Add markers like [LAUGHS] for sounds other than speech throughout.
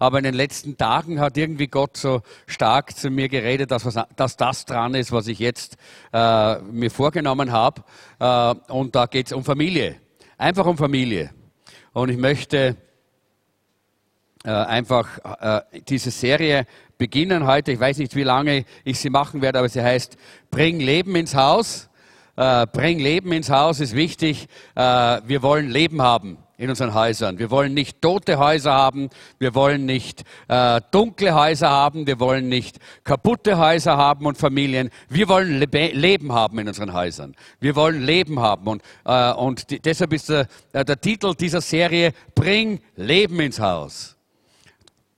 aber in den letzten Tagen hat irgendwie Gott so stark zu mir geredet, dass, was, dass das dran ist, was ich jetzt äh, mir vorgenommen habe. Äh, und da geht es um Familie, einfach um Familie. Und ich möchte äh, einfach äh, diese Serie beginnen heute. Ich weiß nicht, wie lange ich sie machen werde, aber sie heißt Bring Leben ins Haus. Äh, bring Leben ins Haus ist wichtig. Äh, wir wollen Leben haben in unseren Häusern. Wir wollen nicht tote Häuser haben, wir wollen nicht äh, dunkle Häuser haben, wir wollen nicht kaputte Häuser haben und Familien. Wir wollen Lebe Leben haben in unseren Häusern. Wir wollen Leben haben und, äh, und deshalb ist der, äh, der Titel dieser Serie Bring Leben ins Haus.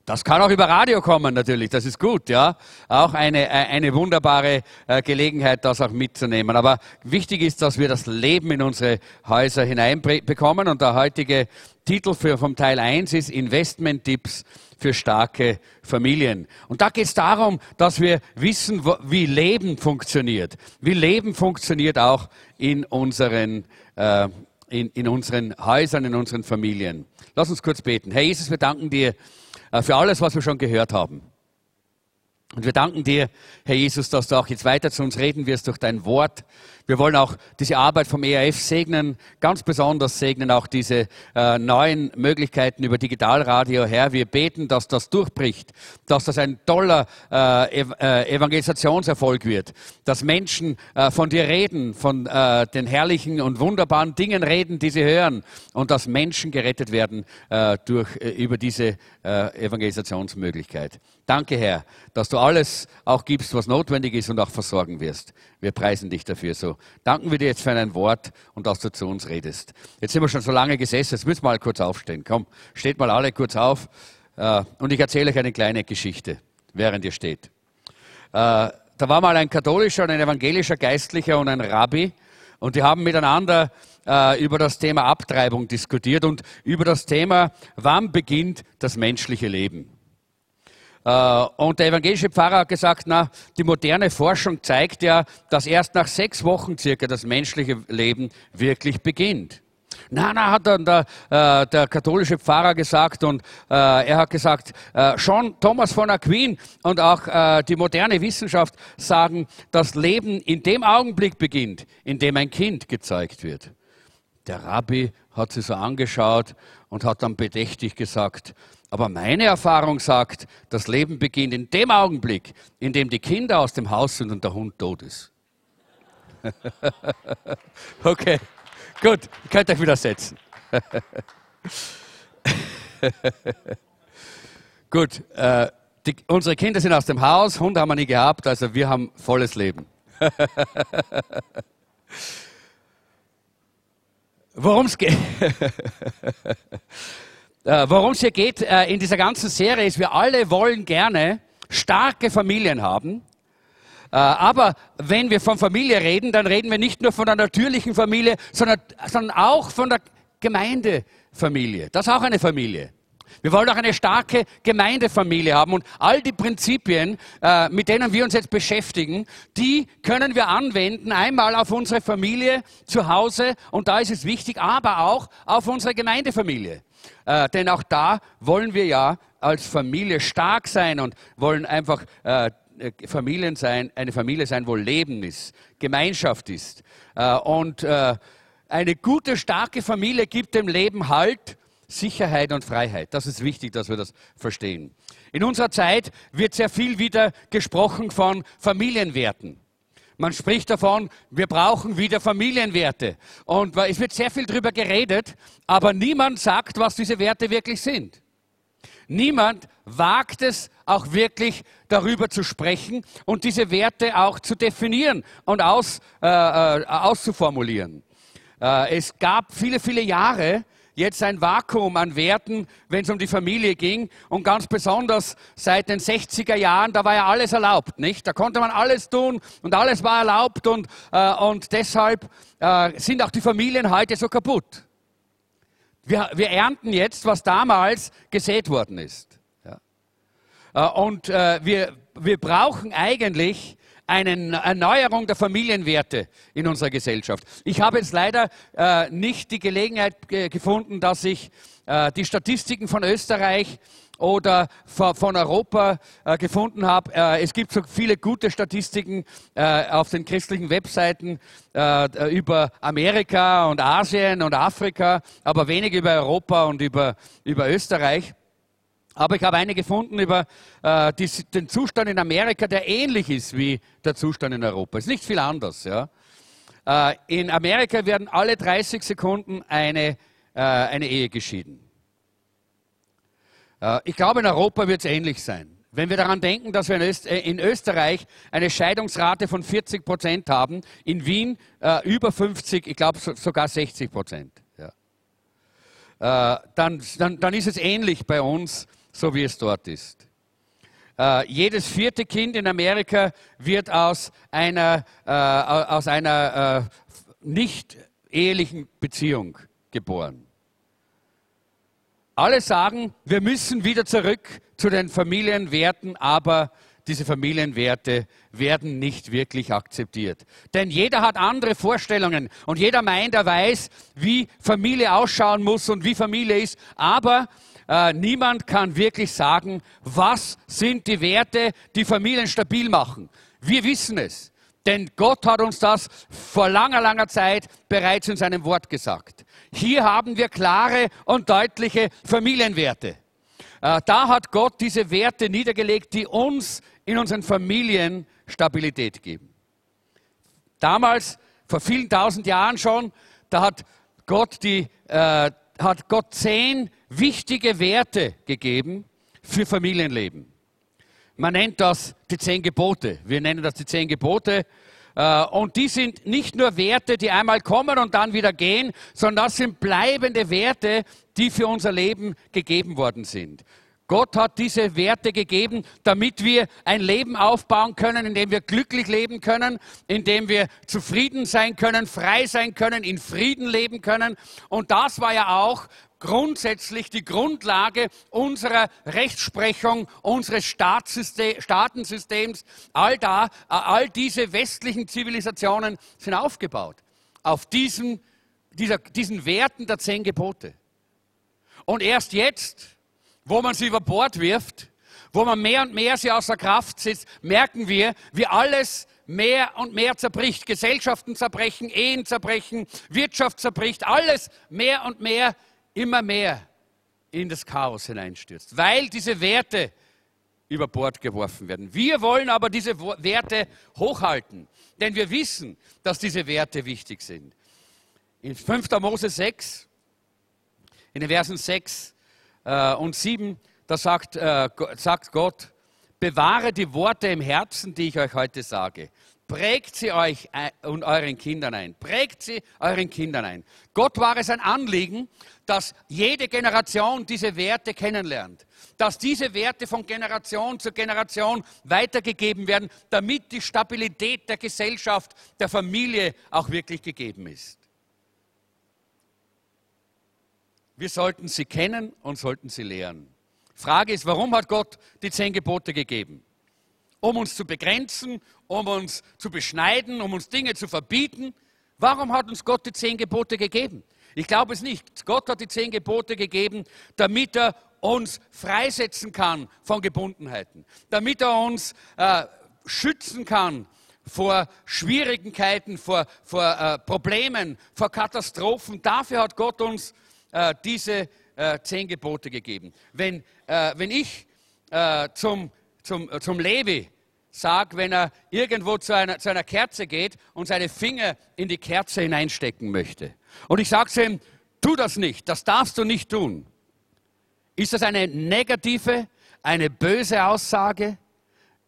Das kann auch über Radio kommen natürlich, das ist gut, ja. Auch eine, äh, eine wunderbare äh, Gelegenheit, das auch mitzunehmen. Aber wichtig ist, dass wir das Leben in unsere Häuser hineinbekommen und der heutige Titel für, vom Teil 1 ist Investment-Tipps für starke Familien. Und da geht es darum, dass wir wissen, wie Leben funktioniert. Wie Leben funktioniert auch in unseren, äh, in, in unseren Häusern, in unseren Familien. Lass uns kurz beten. Herr Jesus, wir danken dir, für alles, was wir schon gehört haben. Und wir danken dir, Herr Jesus, dass du auch jetzt weiter zu uns reden wirst durch dein Wort. Wir wollen auch diese Arbeit vom ERF segnen, ganz besonders segnen auch diese äh, neuen Möglichkeiten über Digitalradio. Herr, wir beten, dass das durchbricht, dass das ein toller äh, Ev äh, Evangelisationserfolg wird, dass Menschen äh, von dir reden, von äh, den herrlichen und wunderbaren Dingen reden, die sie hören und dass Menschen gerettet werden äh, durch, über diese Evangelisationsmöglichkeit. Danke, Herr, dass du alles auch gibst, was notwendig ist und auch versorgen wirst. Wir preisen dich dafür so. Danken wir dir jetzt für ein Wort und dass du zu uns redest. Jetzt sind wir schon so lange gesessen, jetzt müssen wir mal kurz aufstehen. Komm, steht mal alle kurz auf äh, und ich erzähle euch eine kleine Geschichte, während ihr steht. Äh, da war mal ein katholischer und ein evangelischer Geistlicher und ein Rabbi und die haben miteinander äh, über das Thema Abtreibung diskutiert und über das Thema, wann beginnt das menschliche Leben. Äh, und der evangelische Pfarrer hat gesagt, na, die moderne Forschung zeigt ja, dass erst nach sechs Wochen circa das menschliche Leben wirklich beginnt. Na, na, hat dann der, äh, der katholische Pfarrer gesagt und äh, er hat gesagt, schon Thomas von Aquin und auch die moderne Wissenschaft sagen, das Leben in dem Augenblick beginnt, in dem ein Kind gezeugt wird. Der Rabbi hat sie so angeschaut und hat dann bedächtig gesagt, aber meine Erfahrung sagt, das Leben beginnt in dem Augenblick, in dem die Kinder aus dem Haus sind und der Hund tot ist. [LAUGHS] okay, gut, könnt euch wieder setzen. [LAUGHS] gut, äh, die, unsere Kinder sind aus dem Haus, Hunde haben wir nie gehabt, also wir haben volles Leben. [LAUGHS] Worum es geht. [LAUGHS] Äh, worum es hier geht äh, in dieser ganzen Serie ist, wir alle wollen gerne starke Familien haben. Äh, aber wenn wir von Familie reden, dann reden wir nicht nur von der natürlichen Familie, sondern, sondern auch von der Gemeindefamilie. Das ist auch eine Familie. Wir wollen auch eine starke Gemeindefamilie haben und all die Prinzipien, äh, mit denen wir uns jetzt beschäftigen, die können wir anwenden einmal auf unsere Familie zu Hause und da ist es wichtig, aber auch auf unsere Gemeindefamilie. Äh, denn auch da wollen wir ja als Familie stark sein und wollen einfach äh, Familien sein, eine Familie sein, wo Leben ist, Gemeinschaft ist. Und eine gute, starke Familie gibt dem Leben Halt, Sicherheit und Freiheit. Das ist wichtig, dass wir das verstehen. In unserer Zeit wird sehr viel wieder gesprochen von Familienwerten. Man spricht davon, wir brauchen wieder Familienwerte. Und es wird sehr viel darüber geredet, aber niemand sagt, was diese Werte wirklich sind. Niemand wagt es auch wirklich darüber zu sprechen und diese Werte auch zu definieren und aus, äh, äh, auszuformulieren. Äh, es gab viele, viele Jahre, jetzt ein Vakuum an Werten, wenn es um die Familie ging. Und ganz besonders seit den 60er Jahren, da war ja alles erlaubt, nicht? Da konnte man alles tun und alles war erlaubt und, äh, und deshalb äh, sind auch die Familien heute so kaputt. Wir, wir ernten jetzt, was damals gesät worden ist. Ja. Äh, und äh, wir, wir brauchen eigentlich eine Erneuerung der Familienwerte in unserer Gesellschaft. Ich habe jetzt leider äh, nicht die Gelegenheit äh, gefunden, dass ich äh, die Statistiken von Österreich oder von Europa äh, gefunden habe. Äh, es gibt so viele gute Statistiken äh, auf den christlichen Webseiten über Amerika und Asien und Afrika, aber wenig über Europa und über, über Österreich. Aber ich habe eine gefunden über äh, die, den Zustand in Amerika, der ähnlich ist wie der Zustand in Europa. Ist nicht viel anders. Ja? Äh, in Amerika werden alle 30 Sekunden eine, äh, eine Ehe geschieden. Äh, ich glaube, in Europa wird es ähnlich sein. Wenn wir daran denken, dass wir in, Öst äh, in, Österreich eine Scheidungsrate von 40 Prozent haben, in Wien äh, über 50, ich glaube so, sogar 60 Prozent, dann, dann, dann ist es ähnlich bei uns so wie es dort ist. Äh, jedes vierte Kind in Amerika wird aus einer, äh, aus einer äh, nicht ehelichen Beziehung geboren. Alle sagen, wir müssen wieder zurück zu den Familienwerten, aber diese Familienwerte werden nicht wirklich akzeptiert. Denn jeder hat andere Vorstellungen und jeder meint, er weiß, wie Familie ausschauen muss und wie Familie ist, aber äh, niemand kann wirklich sagen, was sind die Werte, die Familien stabil machen. Wir wissen es. Denn Gott hat uns das vor langer, langer Zeit bereits in seinem Wort gesagt. Hier haben wir klare und deutliche Familienwerte. Äh, da hat Gott diese Werte niedergelegt, die uns in unseren Familien Stabilität geben. Damals, vor vielen tausend Jahren schon, da hat Gott, die, äh, hat Gott zehn wichtige Werte gegeben für Familienleben. Man nennt das die zehn Gebote. Wir nennen das die zehn Gebote. Äh, und die sind nicht nur Werte, die einmal kommen und dann wieder gehen, sondern das sind bleibende Werte, die für unser Leben gegeben worden sind. Gott hat diese Werte gegeben, damit wir ein Leben aufbauen können, in dem wir glücklich leben können, in dem wir zufrieden sein können, frei sein können, in Frieden leben können. Und das war ja auch grundsätzlich die Grundlage unserer Rechtsprechung, unseres Staatensystems. All, da, all diese westlichen Zivilisationen sind aufgebaut auf diesen, dieser, diesen Werten der zehn Gebote. Und erst jetzt, wo man sie über Bord wirft, wo man mehr und mehr sie außer Kraft setzt, merken wir, wie alles mehr und mehr zerbricht. Gesellschaften zerbrechen, Ehen zerbrechen, Wirtschaft zerbricht, alles mehr und mehr immer mehr in das Chaos hineinstürzt, weil diese Werte über Bord geworfen werden. Wir wollen aber diese Werte hochhalten, denn wir wissen, dass diese Werte wichtig sind. In 5. Mose 6, in den Versen 6 äh, und 7, da sagt, äh, sagt Gott, bewahre die Worte im Herzen, die ich euch heute sage. Prägt sie euch und euren Kindern ein. Prägt sie euren Kindern ein. Gott war es ein Anliegen, dass jede Generation diese Werte kennenlernt. Dass diese Werte von Generation zu Generation weitergegeben werden, damit die Stabilität der Gesellschaft, der Familie auch wirklich gegeben ist. Wir sollten sie kennen und sollten sie lehren. Frage ist, warum hat Gott die zehn Gebote gegeben? Um uns zu begrenzen, um uns zu beschneiden, um uns Dinge zu verbieten. Warum hat uns Gott die zehn Gebote gegeben? Ich glaube es nicht. Gott hat die zehn Gebote gegeben, damit er uns freisetzen kann von Gebundenheiten, damit er uns äh, schützen kann vor Schwierigkeiten, vor, vor äh, Problemen, vor Katastrophen. Dafür hat Gott uns äh, diese äh, zehn Gebote gegeben. Wenn, äh, wenn ich äh, zum, zum, zum Levi sagt, wenn er irgendwo zu einer, zu einer Kerze geht und seine Finger in die Kerze hineinstecken möchte. Und ich sage zu ihm, tu das nicht, das darfst du nicht tun. Ist das eine negative, eine böse Aussage?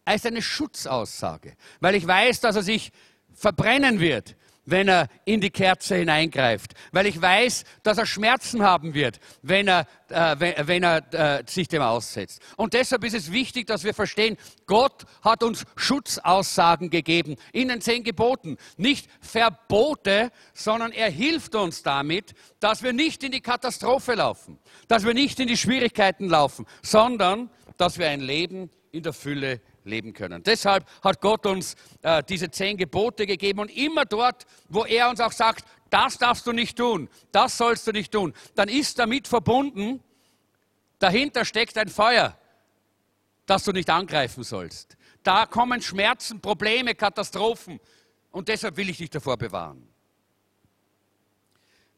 Es ist eine Schutzaussage, weil ich weiß, dass er sich verbrennen wird, wenn er in die Kerze hineingreift, weil ich weiß, dass er Schmerzen haben wird, wenn er, äh, wenn, wenn, er äh, sich dem aussetzt. Und deshalb ist es wichtig, dass wir verstehen, Gott hat uns Schutzaussagen gegeben in den zehn Geboten. Nicht Verbote, sondern er hilft uns damit, dass wir nicht in die Katastrophe laufen, dass wir nicht in die Schwierigkeiten laufen, sondern dass wir ein Leben in der Fülle leben können. Deshalb hat Gott uns äh, diese zehn Gebote gegeben und immer dort, wo er uns auch sagt, das darfst du nicht tun, das sollst du nicht tun, dann ist damit verbunden, Dahinter steckt ein Feuer, das du nicht angreifen sollst. Da kommen Schmerzen, Probleme, Katastrophen. Und deshalb will ich dich davor bewahren.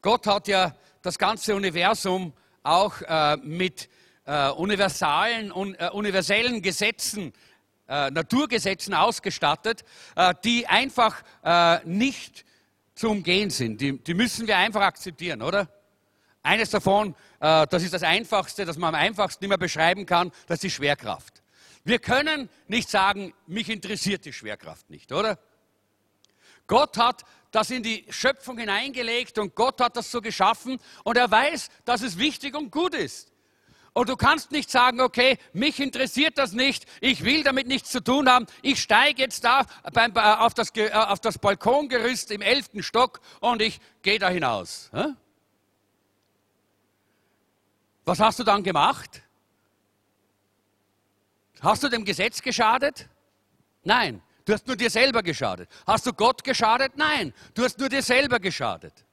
Gott hat ja das ganze Universum auch äh, mit äh, universalen, un, äh, universellen Gesetzen, äh, Naturgesetzen ausgestattet, äh, die einfach äh, nicht zu umgehen sind. Die, die müssen wir einfach akzeptieren, oder? Eines davon, das ist das Einfachste, das man am einfachsten immer beschreiben kann, das ist die Schwerkraft. Wir können nicht sagen, mich interessiert die Schwerkraft nicht, oder? Gott hat das in die Schöpfung hineingelegt und Gott hat das so geschaffen und er weiß, dass es wichtig und gut ist. Und du kannst nicht sagen, okay, mich interessiert das nicht, ich will damit nichts zu tun haben, ich steige jetzt da beim, äh, auf, das, äh, auf das Balkongerüst im elften Stock und ich gehe da hinaus. Was hast du dann gemacht? Hast du dem Gesetz geschadet? Nein, du hast nur dir selber geschadet. Hast du Gott geschadet? Nein, du hast nur dir selber geschadet.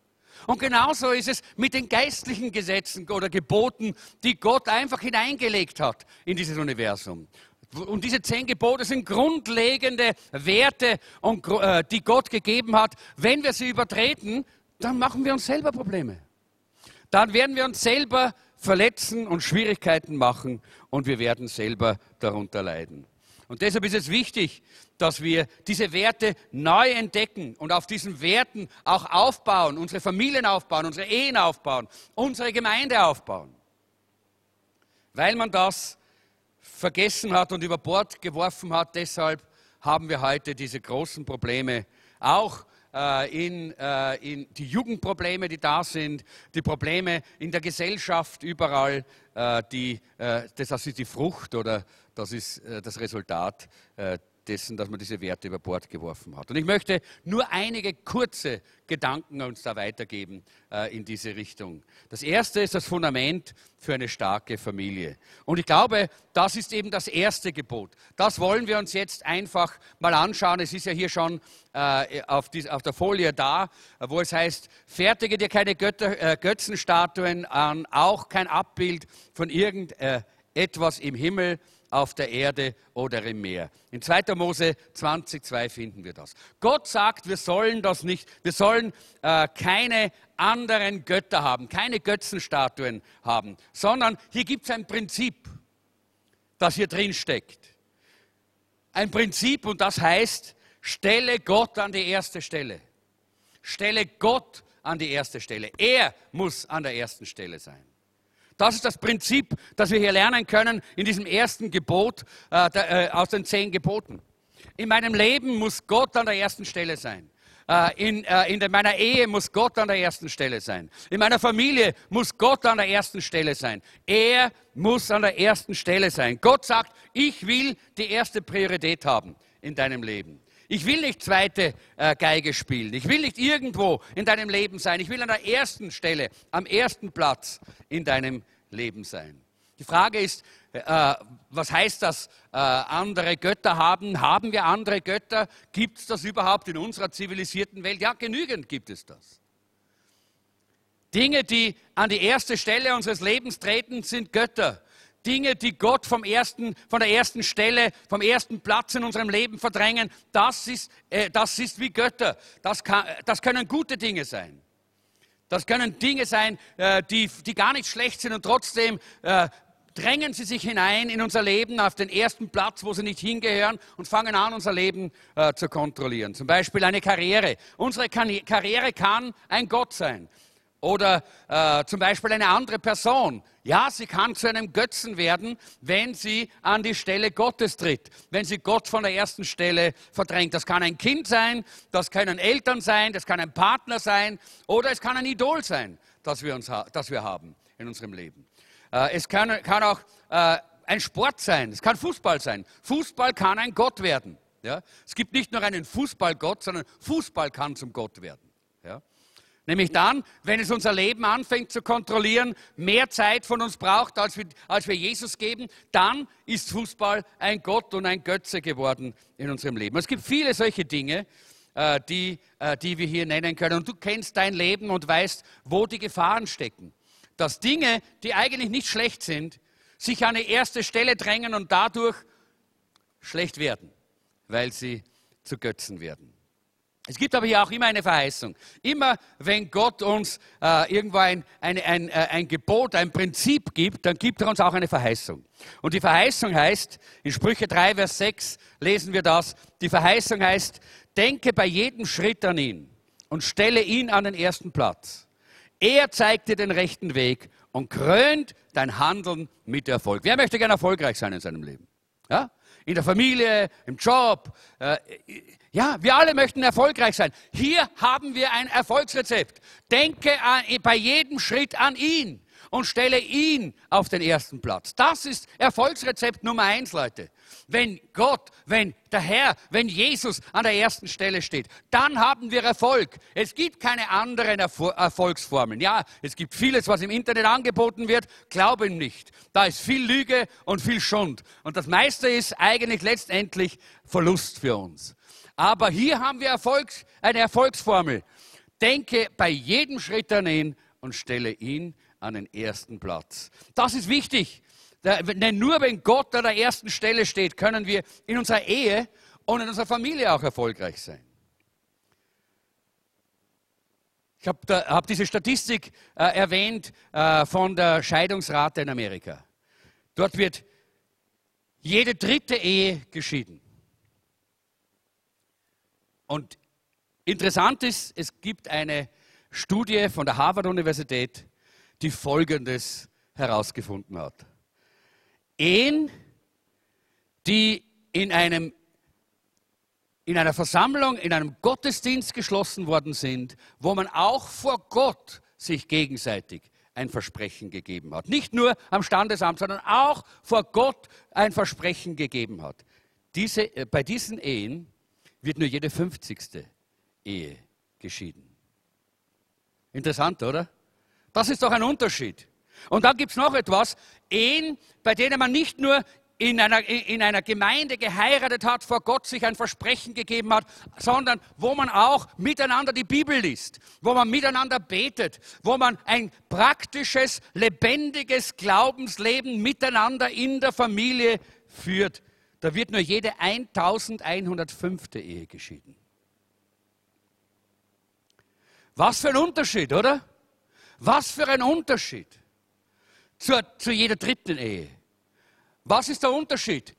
Und genauso ist es mit den geistlichen Gesetzen oder Geboten, die Gott einfach hineingelegt hat in dieses Universum. Und diese zehn Gebote sind grundlegende Werte, äh, die Gott gegeben hat. Wenn wir sie übertreten, dann machen wir uns selber Probleme. Dann werden wir uns selber verletzen und Schwierigkeiten machen und wir werden selber darunter leiden. Und deshalb ist es wichtig, dass wir diese Werte neu entdecken und auf diesen Werten auch aufbauen, unsere Familien aufbauen, unsere Ehen aufbauen, unsere Gemeinde aufbauen. Weil man das vergessen hat und über Bord geworfen hat, deshalb haben wir heute diese großen Probleme, auch äh, in, äh, in, die Jugendprobleme, die da sind, die Probleme in der Gesellschaft überall, äh, die, das ist die Frucht oder das ist das Resultat dessen, dass man diese Werte über Bord geworfen hat. Und ich möchte nur einige kurze Gedanken uns da weitergeben äh, in diese Richtung. Das erste ist das Fundament für eine starke Familie. Und ich glaube, das ist eben das erste Gebot. Das wollen wir uns jetzt einfach mal anschauen. Es ist ja hier schon äh, auf, die, auf, der Folie da, wo es heißt, fertige dir keine Götter, äh, Götzenstatuen an, auch kein Abbild von irgendetwas im Himmel auf der Erde oder im Meer. In 2. Mose 20,2 finden wir das. Gott sagt, wir sollen das nicht, wir sollen äh, keine anderen Götter haben, keine Götzenstatuen haben, sondern hier gibt es ein Prinzip, das hier drin steckt. Ein Prinzip und das heißt, stelle Gott an die erste Stelle. Stelle Gott an die erste Stelle. Er muss an der ersten Stelle sein. Das ist das Prinzip, das wir hier lernen können in diesem ersten Gebot äh, der, äh, aus den zehn Geboten. In meinem Leben muss Gott an der ersten Stelle sein. Äh, in, äh, in meiner Ehe muss Gott an der ersten Stelle sein. In meiner Familie muss Gott an der ersten Stelle sein. Er muss an der ersten Stelle sein. Gott sagt, ich will die erste Priorität haben in deinem Leben. Ich will nicht zweite äh, Geige spielen. Ich will nicht irgendwo in deinem Leben sein. Ich will an der ersten Stelle, am ersten Platz in deinem Leben sein. Die Frage ist, äh, was heißt das, äh, andere Götter haben? Haben wir andere Götter? Gibt es das überhaupt in unserer zivilisierten Welt? Ja, genügend gibt es das. Dinge, die an die erste Stelle unseres Lebens treten, sind Götter. Dinge, die Gott vom ersten, von der ersten Stelle, vom ersten Platz in unserem Leben verdrängen, das ist, äh, das ist wie Götter. Das, kann, das können gute Dinge sein. Das können Dinge sein, äh, die, die gar nicht schlecht sind und trotzdem äh, drängen sie sich hinein in unser Leben auf den ersten Platz, wo sie nicht hingehören und fangen an, unser Leben äh, zu kontrollieren. Zum Beispiel eine Karriere. Unsere Karriere kann ein Gott sein. Oder äh, zum Beispiel eine andere Person. Ja, sie kann zu einem Götzen werden, wenn sie an die Stelle Gottes tritt, wenn sie Gott von der ersten Stelle verdrängt. Das kann ein Kind sein, das können Eltern sein, das kann ein Partner sein oder es kann ein Idol sein, das wir, uns das wir haben in unserem Leben. Äh, es kann, kann auch äh, ein Sport sein, es kann Fußball sein. Fußball kann ein Gott werden. Ja? Es gibt nicht nur einen Fußballgott, sondern Fußball kann zum Gott werden. Nämlich dann, wenn es unser Leben anfängt zu kontrollieren, mehr Zeit von uns braucht, als wir, als wir Jesus geben, dann ist Fußball ein Gott und ein Götze geworden in unserem Leben. Es gibt viele solche Dinge, äh, die, äh, die wir hier nennen können. Und du kennst dein Leben und weißt, wo die Gefahren stecken. Dass Dinge, die eigentlich nicht schlecht sind, sich an die erste Stelle drängen und dadurch schlecht werden, weil sie zu Götzen werden. Es gibt aber hier auch immer eine Verheißung. Immer wenn Gott uns äh, irgendwo ein, ein, ein, äh, ein Gebot, ein Prinzip gibt, dann gibt er uns auch eine Verheißung. Und die Verheißung heißt, in Sprüche 3, Vers 6 lesen wir das, die Verheißung heißt, denke bei jedem Schritt an ihn und stelle ihn an den ersten Platz. Er zeigt dir den rechten Weg und krönt dein Handeln mit Erfolg. Wer möchte gerne erfolgreich sein in seinem Leben? Ja? In der Familie, im Job, äh, ja, wir alle möchten erfolgreich sein. Hier haben wir ein Erfolgsrezept. Denke an, bei jedem Schritt an ihn und stelle ihn auf den ersten Platz. Das ist Erfolgsrezept Nummer eins, Leute. Wenn Gott, wenn der Herr, wenn Jesus an der ersten Stelle steht, dann haben wir Erfolg. Es gibt keine anderen Erfolgsformeln. Ja, es gibt vieles, was im Internet angeboten wird. Glaube ihm nicht. Da ist viel Lüge und viel Schund. Und das meiste ist eigentlich letztendlich Verlust für uns. Aber hier haben wir Erfolgs, eine Erfolgsformel. Denke bei jedem Schritt an ihn und stelle ihn an den ersten Platz. Das ist wichtig. Denn nur wenn Gott an der ersten Stelle steht, können wir in unserer Ehe und in unserer Familie auch erfolgreich sein. Ich habe hab diese Statistik äh, erwähnt äh, von der Scheidungsrate in Amerika. Dort wird jede dritte Ehe geschieden. Und interessant ist, es gibt eine Studie von der Harvard-Universität, die Folgendes herausgefunden hat. Ehen, die in, einem, in einer Versammlung, in einem Gottesdienst geschlossen worden sind, wo man auch vor Gott sich gegenseitig ein Versprechen gegeben hat. Nicht nur am Standesamt, sondern auch vor Gott ein Versprechen gegeben hat. Diese, äh, bei diesen Ehen wird nur jede 50. Ehe geschieden. Interessant, oder? Das ist doch ein Unterschied. Und dann gibt es noch etwas, Ehen, bei denen man nicht nur in einer, in einer Gemeinde geheiratet hat, vor Gott sich ein Versprechen gegeben hat, sondern wo man auch miteinander die Bibel liest, wo man miteinander betet, wo man ein praktisches, lebendiges Glaubensleben miteinander in der Familie führt. Da wird nur jede 1105. Ehe geschieden. Was für ein Unterschied, oder? Was für ein Unterschied zu, zu jeder dritten Ehe. Was ist der Unterschied?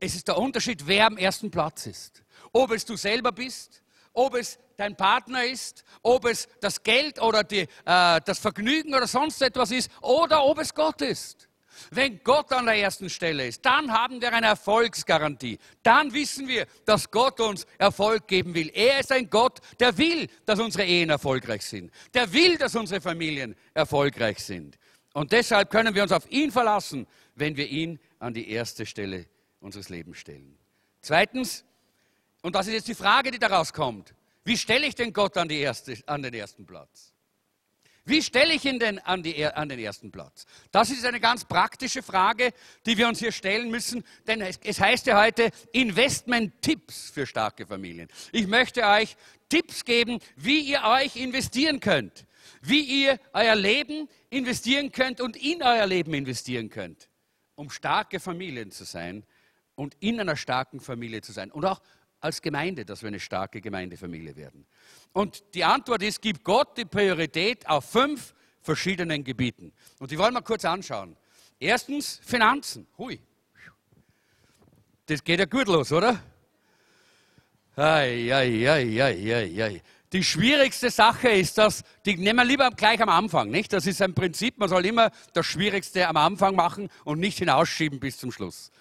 Es ist der Unterschied, wer am ersten Platz ist. Ob es du selber bist, ob es dein Partner ist, ob es das Geld oder die, äh, das Vergnügen oder sonst etwas ist, oder ob es Gott ist. Wenn Gott an der ersten Stelle ist, dann haben wir eine Erfolgsgarantie. Dann wissen wir, dass Gott uns Erfolg geben will. Er ist ein Gott, der will, dass unsere Ehen erfolgreich sind. Der will, dass unsere Familien erfolgreich sind. Und deshalb können wir uns auf ihn verlassen, wenn wir ihn an die erste Stelle unseres Lebens stellen. Zweitens, und das ist jetzt die Frage, die daraus kommt, wie stelle ich denn Gott an, erste, an den ersten Platz? Wie stelle ich ihn denn an, die, an, den ersten Platz? Das ist eine ganz praktische Frage, die wir uns hier stellen müssen, denn es, es heißt ja heute Investment-Tipps für starke Familien. Ich möchte euch Tipps geben, wie ihr euch investieren könnt, wie ihr euer Leben investieren könnt und in euer Leben investieren könnt, um starke Familien zu sein und in einer starken Familie zu sein und auch als Gemeinde, dass wir eine starke Gemeindefamilie werden. Und die Antwort ist, gib Gott die Priorität auf fünf verschiedenen Gebieten. Und die wollen wir kurz anschauen. Erstens Finanzen. Hui. Das geht ja gut los, oder? Ei, ei, ei, ei, ei. Die schwierigste Sache ist das, die nehmen wir lieber gleich am Anfang, nicht? Das ist ein Prinzip, man soll immer das Schwierigste am Anfang machen und nicht hinausschieben bis zum Schluss.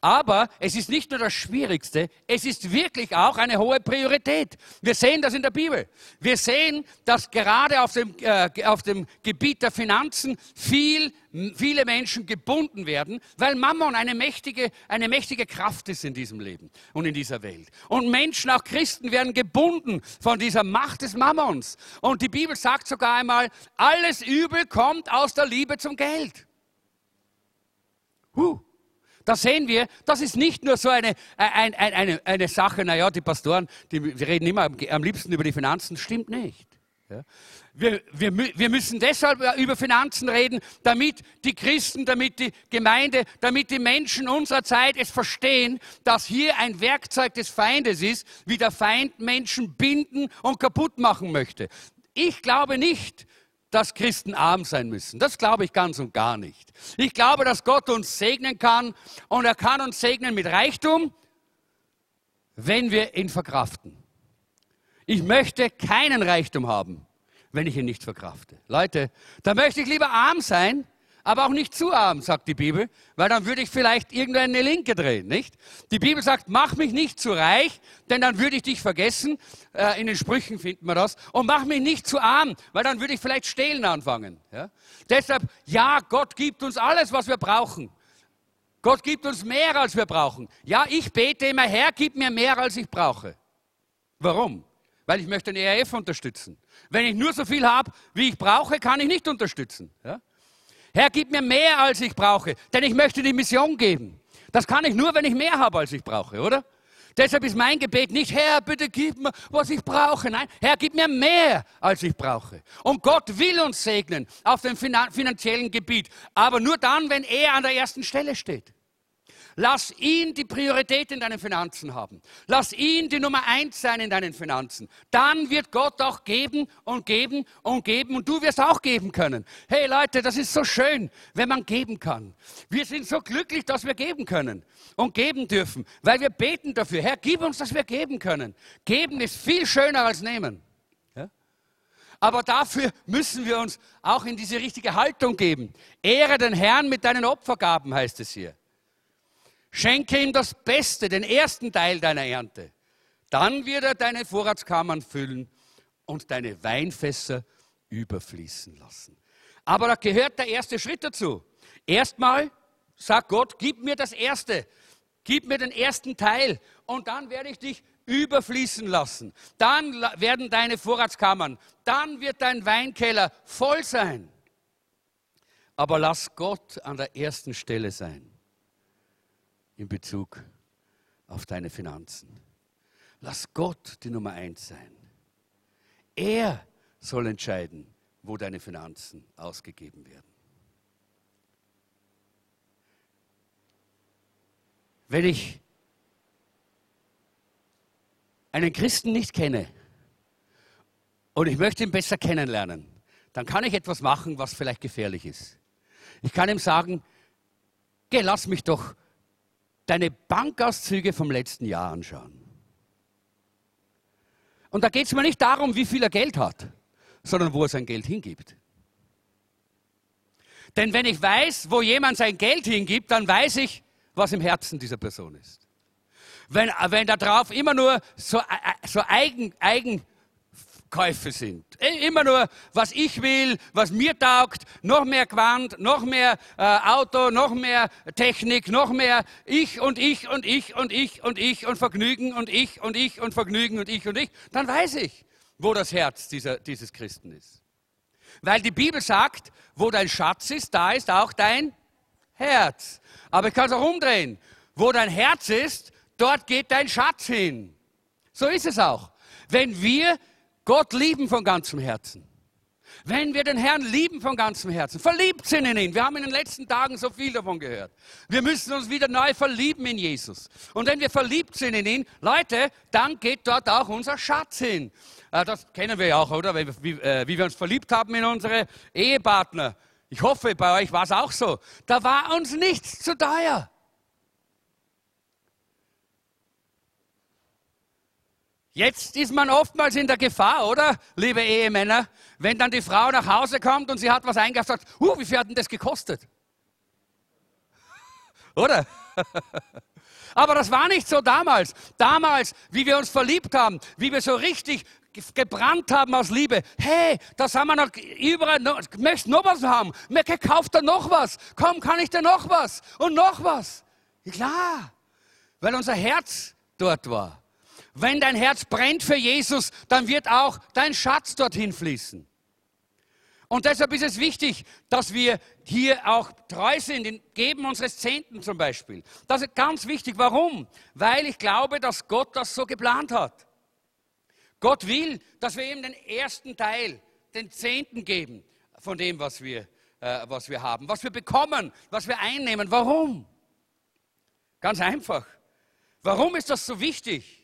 Aber es ist nicht nur das Schwierigste, es ist wirklich auch eine hohe Priorität. Wir sehen das in der Bibel. Wir sehen, dass gerade auf dem, äh, auf dem Gebiet der Finanzen viel, viele Menschen gebunden werden, weil Mammon eine mächtige, eine mächtige Kraft ist in diesem Leben und in dieser Welt. Und Menschen, auch Christen, werden gebunden von dieser Macht des Mammons. Und die Bibel sagt sogar einmal, alles Übel kommt aus der Liebe zum Geld. Huh. Da sehen wir, das ist nicht nur so eine, eine, eine, eine Sache, naja, die Pastoren, die, reden immer am, am liebsten über die Finanzen, stimmt nicht. Ja? Wir, wir, wir müssen deshalb über Finanzen reden, damit die Christen, damit die Gemeinde, damit die Menschen unserer Zeit es verstehen, dass hier ein Werkzeug des Feindes ist, wie der Feind Menschen binden und kaputt machen möchte. Ich glaube nicht, dass Christen arm sein müssen. Das glaube ich ganz und gar nicht. Ich glaube, dass Gott uns segnen kann und er kann uns segnen mit Reichtum, wenn wir ihn verkraften. Ich möchte keinen Reichtum haben, wenn ich ihn nicht verkrafte. Leute, da möchte ich lieber arm sein, aber auch nicht zu arm, sagt die Bibel, weil dann würde ich vielleicht irgendeine Linke drehen, nicht? Die Bibel sagt, mach mich nicht zu reich, denn dann würde ich dich vergessen. Äh, in den Sprüchen finden wir das. Und mach mich nicht zu arm, weil dann würde ich vielleicht stehlen anfangen. Ja? Deshalb, ja, Gott gibt uns alles, was wir brauchen. Gott gibt uns mehr, als wir brauchen. Ja, ich bete immer, Herr, gib mir mehr, als ich brauche. Warum? weil ich möchte den ERF unterstützen. Wenn ich nur so viel habe, wie ich brauche, kann ich nicht unterstützen. Ja? Herr, gib mir mehr, als ich brauche, denn ich möchte die Mission geben. Das kann ich nur, wenn ich mehr habe, als ich brauche, oder? Deshalb ist mein Gebet nicht, Herr, bitte gib mir, was ich brauche. Nein, Herr, gib mir mehr, als ich brauche. Und Gott will uns segnen auf dem finanziellen Gebiet, aber nur dann, wenn er an der ersten Stelle steht. Lass ihn die Priorität in deinen Finanzen haben. Lass ihn die Nummer eins sein in deinen Finanzen. Dann wird Gott auch geben und geben und geben und du wirst auch geben können. Hey Leute, das ist so schön, wenn man geben kann. Wir sind so glücklich, dass wir geben können und geben dürfen, weil wir beten dafür. Herr, gib uns, dass wir geben können. Geben ist viel schöner als nehmen. Aber dafür müssen wir uns auch in diese richtige Haltung geben. Ehre den Herrn mit deinen Opfergaben, heißt es hier. Schenke ihm das Beste, den ersten Teil deiner Ernte. Dann wird er deine Vorratskammern füllen und deine Weinfässer überfließen lassen. Aber da gehört der erste Schritt dazu. Erstmal sagt Gott, gib mir das Erste, gib mir den ersten Teil und dann werde ich dich überfließen lassen. Dann werden deine Vorratskammern, dann wird dein Weinkeller voll sein. Aber lass Gott an der ersten Stelle sein in Bezug auf deine Finanzen. Lass Gott die Nummer eins sein. Er soll entscheiden, wo deine Finanzen ausgegeben werden. Wenn ich einen Christen nicht kenne und ich möchte ihn besser kennenlernen, dann kann ich etwas machen, was vielleicht gefährlich ist. Ich kann ihm sagen, geh, lass mich doch deine Bankauszüge vom letzten Jahr anschauen. Und da geht es mir nicht darum, wie viel er Geld hat, sondern wo er sein Geld hingibt. Denn wenn ich weiß, wo jemand sein Geld hingibt, dann weiß ich, was im Herzen dieser Person ist. Wenn, wenn da drauf immer nur so, äh, so eigen, eigen Käufe sind. Immer nur, was ich will, was mir taugt, noch mehr Quant, noch mehr äh, Auto, noch mehr Technik, noch mehr ich und ich und ich und ich und ich und Vergnügen und ich und ich und Vergnügen und ich und ich, dann weiß ich, wo das Herz dieser, dieses Christen ist. Weil die Bibel sagt, wo dein Schatz ist, da ist auch dein Herz. Aber ich kann es auch umdrehen. Wo dein Herz ist, dort geht dein Schatz hin. So ist es auch. Wenn wir Gott lieben von ganzem Herzen. Wenn wir den Herrn lieben von ganzem Herzen, verliebt sind in ihn. Wir haben in den letzten Tagen so viel davon gehört. Wir müssen uns wieder neu verlieben in Jesus. Und wenn wir verliebt sind in ihn, Leute, dann geht dort auch unser Schatz hin. Äh, das kennen wir ja auch, oder? Äh, wie wir uns verliebt haben in unsere Ehepartner. Ich hoffe, bei euch war es auch so. Da war uns nichts zu teuer. Jetzt ist man oftmals in der Gefahr, oder, liebe Ehemänner, wenn dann die Frau nach Hause kommt und sie hat was eingekauft, sagt, uh, wie viel hat denn das gekostet? [LAUGHS] oder? [LAUGHS] Aber das war nicht so damals. Damals, wie wir uns verliebt haben, wie wir so richtig gebrannt haben aus Liebe. Hey, das haben wir noch überall, noch, möchtest noch was haben? Mir kauft da noch was. Komm, kann ich dir noch was? Und noch was. Klar, weil unser Herz dort war. Wenn dein Herz brennt für Jesus, dann wird auch dein Schatz dorthin fließen. Und deshalb ist es wichtig, dass wir hier auch treu sind, im Geben unseres Zehnten zum Beispiel. Das ist ganz wichtig. Warum? Weil ich glaube, dass Gott das so geplant hat. Gott will, dass wir ihm den ersten Teil, den Zehnten geben von dem, was wir, äh, was wir haben, was wir bekommen, was wir einnehmen. Warum? Ganz einfach. Warum ist das so wichtig?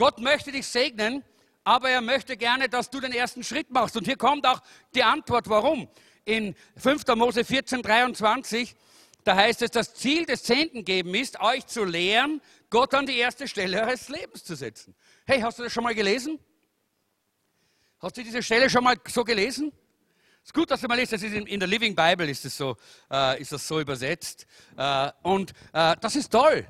Gott möchte dich segnen, aber er möchte gerne, dass du den ersten Schritt machst. Und hier kommt auch die Antwort, warum. In 5. Mose 14, 23, da heißt es, das Ziel des Zehnten geben ist, euch zu lehren, Gott an die erste Stelle eures Lebens zu setzen. Hey, hast du das schon mal gelesen? Hast du diese Stelle schon mal so gelesen? Es ist gut, dass du mal liest, das ist in, in der Living Bible ist es so, äh, ist das so übersetzt. Äh, und äh, das ist toll.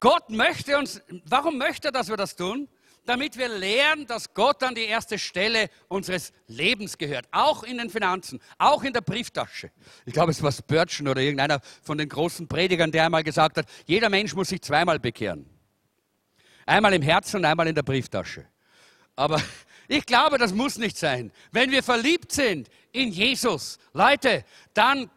Gott möchte uns, warum möchte er, dass wir das tun? Damit wir lernen, dass Gott an die erste Stelle unseres Lebens gehört. Auch in den Finanzen, auch in der Brieftasche. Ich glaube, es war Spurgeon oder irgendeiner von den großen Predigern, der einmal gesagt hat, jeder Mensch muss sich zweimal bekehren. Einmal im Herzen und einmal in der Brieftasche. Aber [LAUGHS] ich glaube, das muss nicht sein. Wenn wir verliebt sind in Jesus, Leute, dann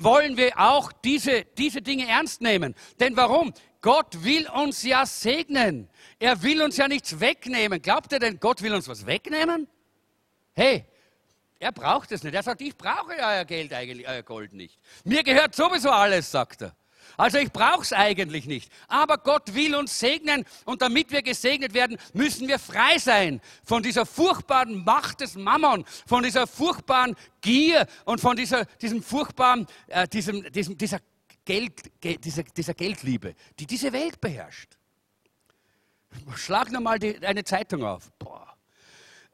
wollen wir auch diese, diese Dinge ernst nehmen. Denn warum? Gott will uns ja segnen. Er will uns ja nichts wegnehmen. Glaubt ihr denn, Gott will uns was wegnehmen? Hey, er braucht es nicht. Er sagt, ich brauche euer Geld eigentlich, euer Gold nicht. Mir gehört sowieso alles, sagt er. Also ich brauche es eigentlich nicht. Aber Gott will uns segnen und damit wir gesegnet werden, müssen wir frei sein von dieser furchtbaren Macht des Mammon, von dieser furchtbaren Gier und von dieser, diesem furchtbaren, äh, diesem, diesem, dieser Geld, dieser, dieser Geldliebe, die diese Welt beherrscht. Schlag nochmal eine Zeitung auf. Boah.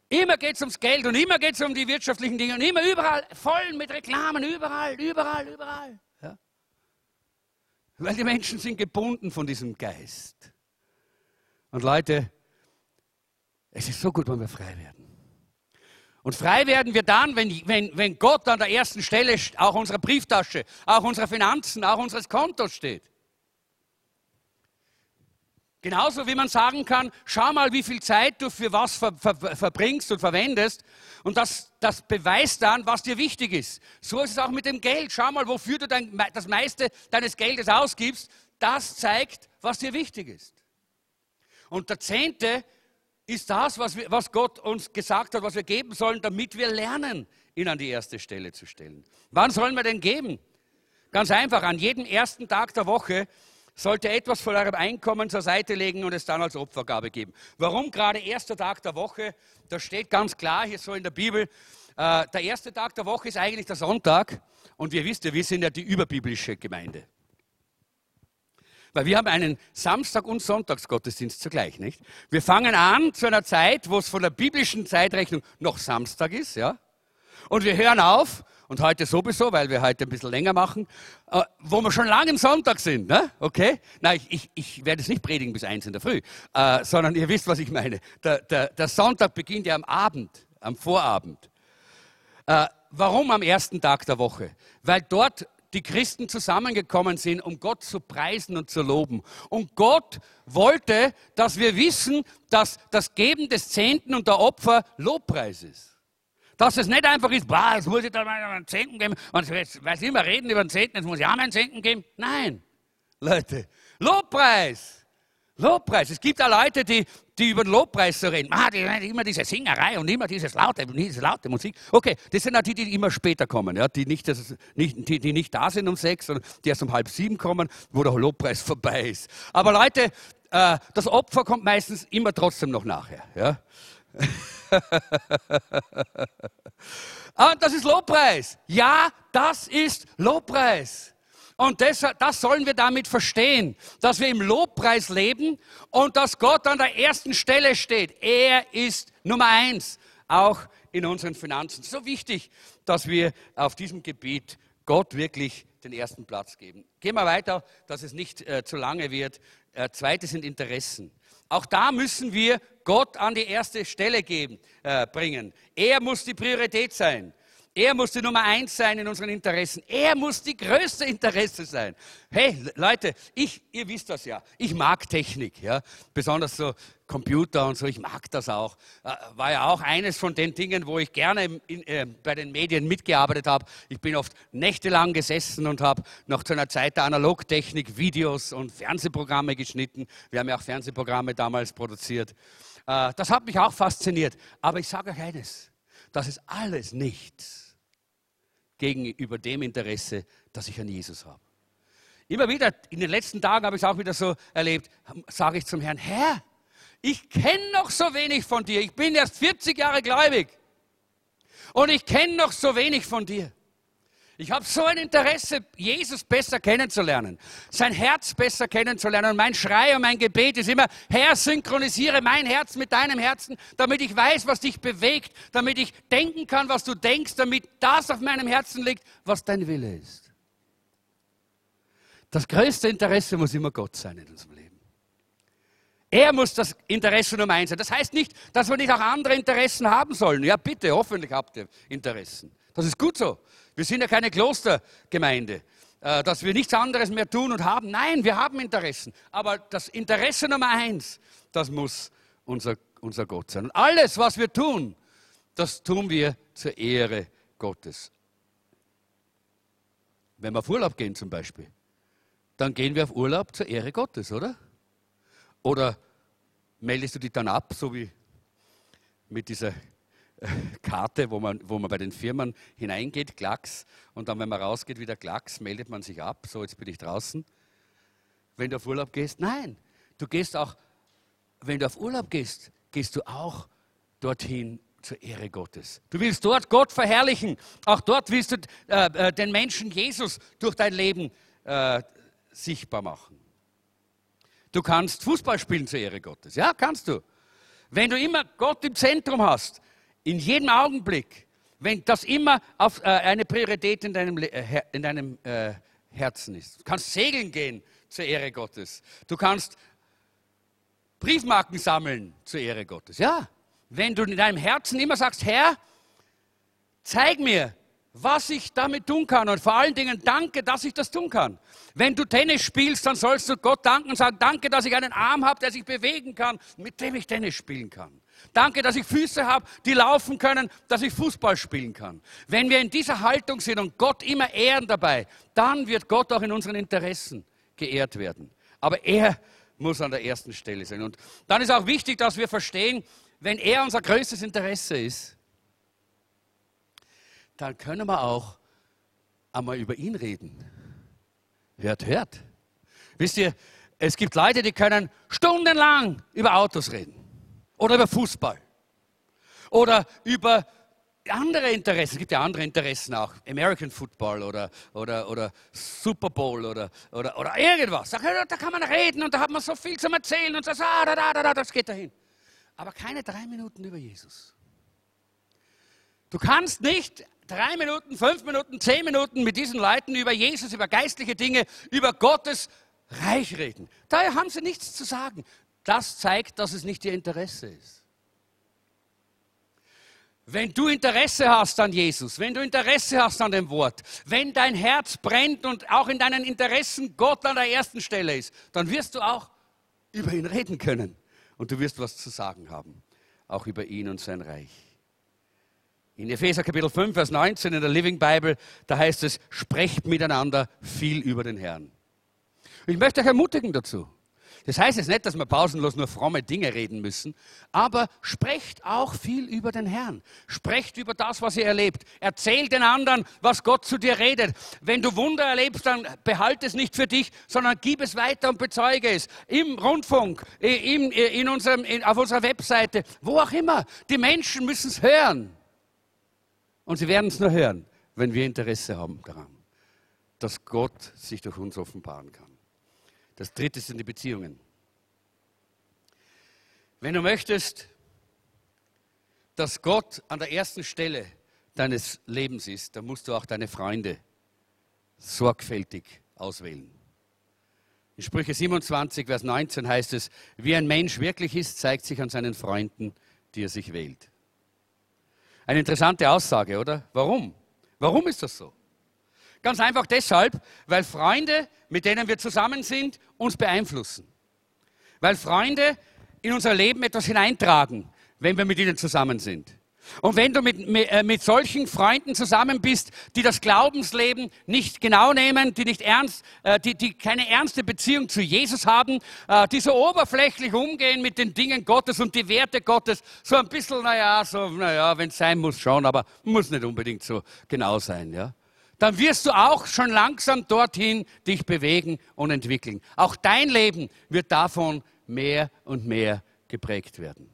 Immer geht es ums Geld und immer geht es um die wirtschaftlichen Dinge und immer überall voll mit Reklamen, überall, überall, überall. Ja? Weil die Menschen sind gebunden von diesem Geist. Und Leute, es ist so gut, wenn wir frei werden. Und frei werden wir dann, wenn, wenn, wenn Gott an der ersten Stelle auch unserer Brieftasche, auch unserer Finanzen, auch unseres Kontos steht. Genauso wie man sagen kann, schau mal, wie viel Zeit du für was ver, ver, verbringst und verwendest. Und das, das beweist dann, was dir wichtig ist. So ist es auch mit dem Geld. Schau mal, wofür du dein, das meiste deines Geldes ausgibst. Das zeigt, was dir wichtig ist. Und der Zehnte ist das, was, wir, was Gott uns gesagt hat, was wir geben sollen, damit wir lernen, ihn an die erste Stelle zu stellen. Wann sollen wir denn geben? Ganz einfach, an jedem ersten Tag der Woche sollte etwas von eurem Einkommen zur Seite legen und es dann als Opfergabe geben. Warum gerade erster Tag der Woche? Das steht ganz klar hier so in der Bibel. Äh, der erste Tag der Woche ist eigentlich der Sonntag und wir wisst ja, wir sind ja die überbiblische Gemeinde. Weil wir haben einen Samstag- und Sonntagsgottesdienst zugleich, nicht? Wir fangen an zu einer Zeit, wo es von der biblischen Zeitrechnung noch Samstag ist, ja? Und wir hören auf, und heute sowieso, weil wir heute ein bisschen länger machen, äh, wo wir schon lange im Sonntag sind, ne? Okay? Nein, ich, ich, ich werde es nicht predigen bis eins in der Früh, äh, sondern ihr wisst, was ich meine. Der, der, der Sonntag beginnt ja am Abend, am Vorabend. Äh, warum am ersten Tag der Woche? Weil dort die Christen zusammengekommen sind, um Gott zu preisen und zu loben. Und Gott wollte, dass wir wissen, dass das Geben des Zehnten und der Opfer Lobpreis ist. Dass es nicht einfach ist, boah, jetzt muss ich da mal einen Zehnten geben, und weil sie immer reden über den Zehnten, jetzt muss ich auch mal einen Zehnten geben. Nein, Leute, Lobpreis. Lobpreis. Es gibt auch Leute, die, die über den Lobpreis so reden. Ah, die, immer diese Singerei und immer dieses laute, diese laute Musik. Okay, das sind auch die, die immer später kommen, ja, die, nicht, das, nicht, die, die nicht da sind um sechs, sondern die erst um halb sieben kommen, wo der Lobpreis [LAUGHS] vorbei ist. Aber Leute, äh, das Opfer kommt meistens immer trotzdem noch nachher. Ja? [LAUGHS] ah, das ist Lobpreis. Ja, das ist Lobpreis. Und das, das sollen wir damit verstehen, dass wir im Lobpreis leben und dass Gott an der ersten Stelle steht. Er ist Nummer eins, auch in unseren Finanzen. So wichtig, dass wir auf diesem Gebiet Gott wirklich den ersten Platz geben. Gehen wir weiter, dass es nicht äh, zu lange wird. Äh, zweite sind Interessen. Auch da müssen wir Gott an die erste Stelle geben, äh, bringen. Er muss die Priorität sein. Er muss die Nummer eins sein in unseren Interessen. Er muss die größte Interesse sein. Hey, Leute, ich, ihr wisst das ja. Ich mag Technik, ja. Besonders so Computer und so. Ich mag das auch. Äh, war ja auch eines von den Dingen, wo ich gerne in, äh, bei den Medien mitgearbeitet habe. Ich bin oft nächtelang gesessen und habe noch zu einer Zeit der Analogtechnik Videos und Fernsehprogramme geschnitten. Wir haben ja auch Fernsehprogramme damals produziert. Äh, das hat mich auch fasziniert. Aber ich sage euch eines das ist alles nichts gegenüber dem Interesse, das ich an Jesus habe. Immer wieder, in den letzten Tagen habe ich es auch wieder so erlebt, sage ich zum Herrn, Herr, ich kenne noch so wenig von dir. Ich bin erst 40 Jahre gläubig. Und ich kenne noch so wenig von dir. Ich habe so ein Interesse, Jesus besser kennenzulernen, sein Herz besser kennenzulernen. Und mein Schrei und mein Gebet ist immer, Herr, synchronisiere mein Herz mit deinem Herzen, damit ich weiß, was dich bewegt, damit ich denken kann, was du denkst, damit das auf meinem Herzen liegt, was dein Wille ist. Das größte Interesse muss immer Gott sein in unserem Leben. Er muss das Interesse Nummer eins sein. Das heißt nicht, dass wir nicht auch andere Interessen haben sollen. Ja, bitte, hoffentlich habt ihr Interessen. Das ist gut so. Wir sind ja keine Klostergemeinde, äh, dass wir nichts anderes mehr tun und haben. Nein, wir haben Interessen. Aber das Interesse Nummer eins, das muss unser, unser Gott sein. Und alles, was wir tun, das tun wir zur Ehre Gottes. Wenn wir auf Urlaub gehen zum Beispiel, dann gehen wir auf Urlaub zur Ehre Gottes, oder? Oder meldest du dich dann ab, so wie mit dieser Karte, wo man, wo man bei den Firmen hineingeht, Klacks, und dann, wenn man rausgeht, wieder Klacks, meldet man sich ab, so jetzt bin ich draußen. Wenn du auf Urlaub gehst, nein, du gehst auch, wenn du auf Urlaub gehst, gehst du auch dorthin zur Ehre Gottes. Du willst dort Gott verherrlichen, auch dort willst du äh, äh, den Menschen Jesus durch dein Leben äh, sichtbar machen. Du kannst Fußball spielen zur Ehre Gottes, ja, kannst du. Wenn du immer Gott im Zentrum hast, in jedem Augenblick, wenn das immer auf, äh, eine Priorität in deinem, äh, in deinem äh, Herzen ist. Du kannst segeln gehen zur Ehre Gottes. Du kannst Briefmarken sammeln zur Ehre Gottes. Ja, wenn du in deinem Herzen immer sagst, Herr, zeig mir, was ich damit tun kann. Und vor allen Dingen danke, dass ich das tun kann. Wenn du Tennis spielst, dann sollst du Gott danken und sagen, danke, dass ich einen Arm habe, der sich bewegen kann, mit dem ich Tennis spielen kann. Danke, dass ich Füße habe, die laufen können, dass ich Fußball spielen kann. Wenn wir in dieser Haltung sind und Gott immer ehren dabei, dann wird Gott auch in unseren Interessen geehrt werden. Aber er muss an der ersten Stelle sein. Und dann ist auch wichtig, dass wir verstehen, wenn er unser größtes Interesse ist, dann können wir auch einmal über ihn reden. Hört, hört. Wisst ihr, es gibt Leute, die können stundenlang über Autos reden oder über Fußball oder über andere Interessen. Es gibt ja andere Interessen auch. American Football oder, oder, oder Super Bowl oder, oder, oder irgendwas. Da, kann man reden und da hat man so viel zum Erzählen und das, ah, da, da, da, das geht dahin. Aber keine drei Minuten über Jesus. Du kannst nicht drei Minuten, fünf Minuten, zehn Minuten mit diesen Leuten über Jesus, über geistliche Dinge, über Gottes Reich reden. Daher haben sie nichts zu sagen. Das zeigt, dass es nicht ihr Interesse ist. Wenn du Interesse hast an Jesus, wenn du Interesse hast an dem Wort, wenn dein Herz brennt und auch in deinen Interessen Gott an der ersten Stelle ist, dann wirst du auch über ihn reden können und du wirst was zu sagen haben, auch über ihn und sein Reich. In Epheser Kapitel 5, Vers 19 in der Living Bible, da heißt es, sprecht miteinander viel über den Herrn. Ich möchte euch ermutigen dazu. Das heißt jetzt nicht, dass wir pausenlos nur fromme Dinge reden müssen, aber sprecht auch viel über den Herrn. Sprecht über das, was ihr erlebt. Erzählt den anderen, was Gott zu dir redet. Wenn du Wunder erlebst, dann behalte es nicht für dich, sondern gib es weiter und bezeuge es. Im Rundfunk, in, in unserem, in, auf unserer Webseite, wo auch immer. Die Menschen müssen es hören. Und sie werden es nur hören, wenn wir Interesse haben daran, dass Gott sich durch uns offenbaren kann. Das dritte sind die Beziehungen. Wenn du möchtest, dass Gott an der ersten Stelle deines Lebens ist, dann musst du auch deine Freunde sorgfältig auswählen. In Sprüche 27, Vers 19 heißt es, wie ein Mensch wirklich ist, zeigt sich an seinen Freunden, die er sich wählt. Eine interessante Aussage, oder? Warum? Warum ist das so? Ganz einfach deshalb, weil Freunde, mit denen wir zusammen sind, uns beeinflussen. Weil Freunde in unser Leben etwas hineintragen, wenn wir mit ihnen zusammen sind. Und wenn du mit, mit, äh, solchen Freunden zusammen bist, die das Glaubensleben nicht genau nehmen, die nicht ernst, äh, die, die keine ernste Beziehung zu Jesus haben, äh, die so oberflächlich umgehen mit den Dingen Gottes und die Werte Gottes, so ein bisschen, naja, so, naja, wenn es sein muss schon, aber muss nicht unbedingt so genau sein, ja. Dann wirst du auch schon langsam dorthin dich bewegen und entwickeln. Auch dein Leben wird davon mehr und mehr geprägt werden.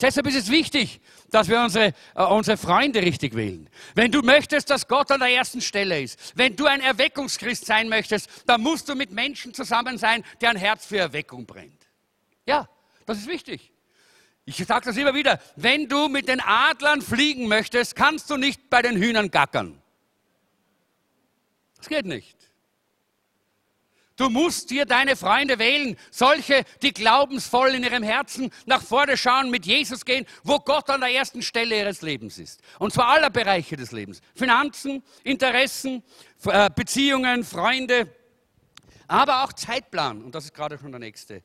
Deshalb ist es wichtig, dass wir unsere, äh, unsere Freunde richtig wählen. Wenn du möchtest, dass Gott an der ersten Stelle ist, wenn du ein Erweckungschrist sein möchtest, dann musst du mit Menschen zusammen sein, deren Herz für Erweckung brennt. Ja, das ist wichtig. Ich sage das immer wieder, wenn du mit den Adlern fliegen möchtest, kannst du nicht bei den Hühnern gackern. Geht nicht. Du musst dir deine Freunde wählen, solche, die glaubensvoll in ihrem Herzen nach vorne schauen, mit Jesus gehen, wo Gott an der ersten Stelle ihres Lebens ist. Und zwar aller Bereiche des Lebens. Finanzen, Interessen, äh, Beziehungen, Freunde, aber auch Zeitplan. Und das ist gerade schon der nächste,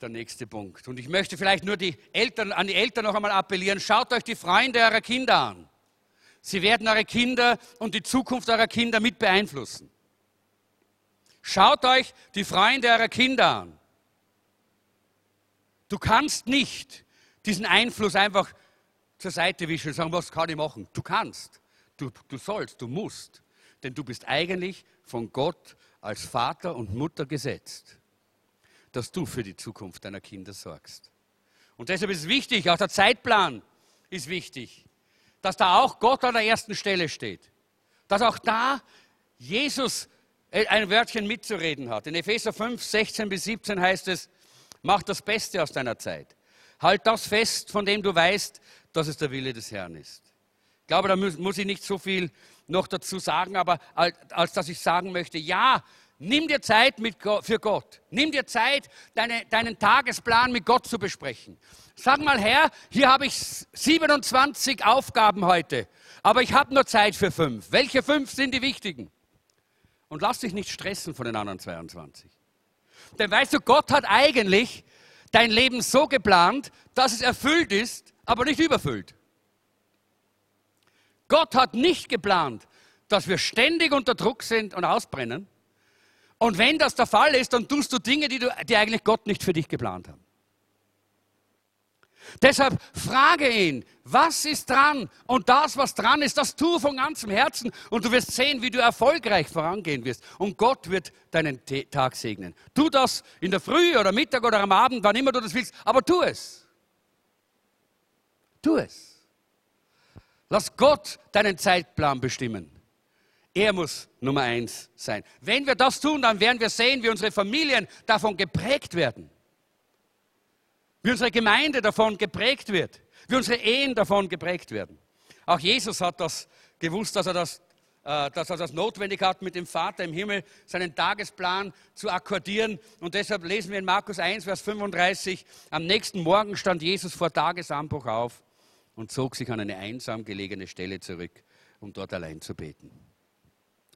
der nächste Punkt. Und ich möchte vielleicht nur die Eltern, an die Eltern noch einmal appellieren. Schaut euch die Freunde eurer Kinder an. Sie werden eure Kinder und die Zukunft eurer Kinder mit beeinflussen. Schaut euch die Freunde eurer Kinder an. Du kannst nicht diesen Einfluss einfach zur Seite wischen und sagen, was kann ich machen? Du kannst, du, du sollst, du musst. Denn du bist eigentlich von Gott als Vater und Mutter gesetzt, dass du für die Zukunft deiner Kinder sorgst. Und deshalb ist es wichtig, auch der Zeitplan ist wichtig, dass da auch Gott an der ersten Stelle steht. Dass auch da Jesus äh, ein Wörtchen mitzureden hat. In Epheser 5, 16 bis 17 heißt es, mach das Beste aus deiner Zeit. Halt das fest, von dem du weißt, dass es der Wille des Herrn ist. Ich glaube, da muss ich nicht so viel noch dazu sagen, aber als dass ich sagen möchte, ja, nimm dir Zeit mit, für Gott. Nimm dir Zeit, deine, deinen Tagesplan mit Gott zu besprechen. Sag mal, Herr, hier habe ich 27 Aufgaben heute, aber ich habe nur Zeit für fünf. Welche fünf sind die wichtigen? Und lass dich nicht stressen von den anderen 22. Denn weißt du, Gott hat eigentlich dein Leben so geplant, dass es erfüllt ist, aber nicht überfüllt. Gott hat nicht geplant, dass wir ständig unter Druck sind und ausbrennen. Und wenn das der Fall ist, dann tust du Dinge, die, du, die eigentlich Gott nicht für dich geplant hat. Deshalb frage ihn, was ist dran? Und das, was dran ist, das tu von ganzem Herzen. Und du wirst sehen, wie du erfolgreich vorangehen wirst. Und Gott wird deinen Tag segnen. Tu das in der Früh oder Mittag oder am Abend, wann immer du das willst. Aber tu es. Tu es. Lass Gott deinen Zeitplan bestimmen. Er muss Nummer eins sein. Wenn wir das tun, dann werden wir sehen, wie unsere Familien davon geprägt werden wie unsere Gemeinde davon geprägt wird, wie unsere Ehen davon geprägt werden. Auch Jesus hat das gewusst, dass er das, äh, dass er das notwendig hat, mit dem Vater im Himmel seinen Tagesplan zu akkordieren. Und deshalb lesen wir in Markus 1, Vers 35, am nächsten Morgen stand Jesus vor Tagesanbruch auf und zog sich an eine einsam gelegene Stelle zurück, um dort allein zu beten.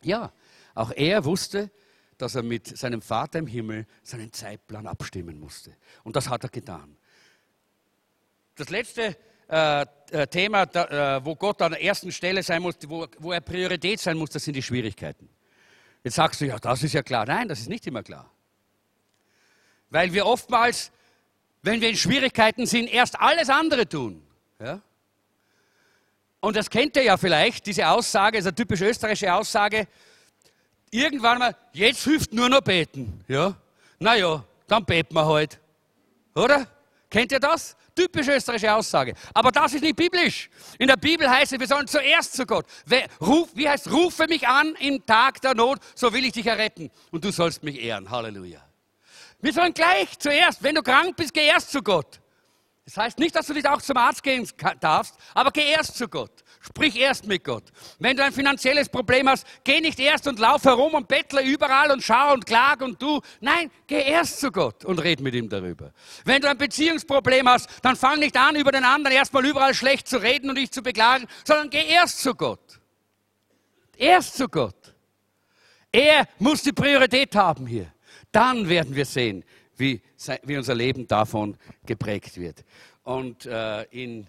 Ja, auch er wusste, dass er mit seinem Vater im Himmel seinen Zeitplan abstimmen musste. Und das hat er getan. Das letzte äh, äh, Thema, da, äh, wo Gott an der ersten Stelle sein muss, wo, wo er Priorität sein muss, das sind die Schwierigkeiten. Jetzt sagst du, ja, das ist ja klar. Nein, das ist nicht immer klar. Weil wir oftmals, wenn wir in Schwierigkeiten sind, erst alles andere tun. Ja? Und das kennt ihr ja vielleicht, diese Aussage, ist eine typisch österreichische Aussage, irgendwann mal, jetzt hilft nur noch beten. Ja? Naja, dann beten wir halt. Oder? Kennt ihr das? Typische österreichische Aussage. Aber das ist nicht biblisch. In der Bibel heißt es, wir sollen zuerst zu Gott. wie heißt, rufe mich an im Tag der Not, so will ich dich erretten. Und du sollst mich ehren. Halleluja. Wir sollen gleich zuerst, wenn du krank bist, geh erst zu Gott. Das heißt nicht, dass du nicht auch zum Arzt gehen darfst, aber geh erst zu Gott. Sprich erst mit Gott. Wenn du ein finanzielles Problem hast, geh nicht erst und lauf herum und bettle überall und schau und klag und du. Nein, geh erst zu Gott und red mit ihm darüber. Wenn du ein Beziehungsproblem hast, dann fang nicht an, über den anderen erstmal überall schlecht zu reden und dich zu beklagen, sondern geh erst zu Gott. Erst zu Gott. Er muss die Priorität haben hier. Dann werden wir sehen, wie, wie unser Leben davon geprägt wird. Und äh, in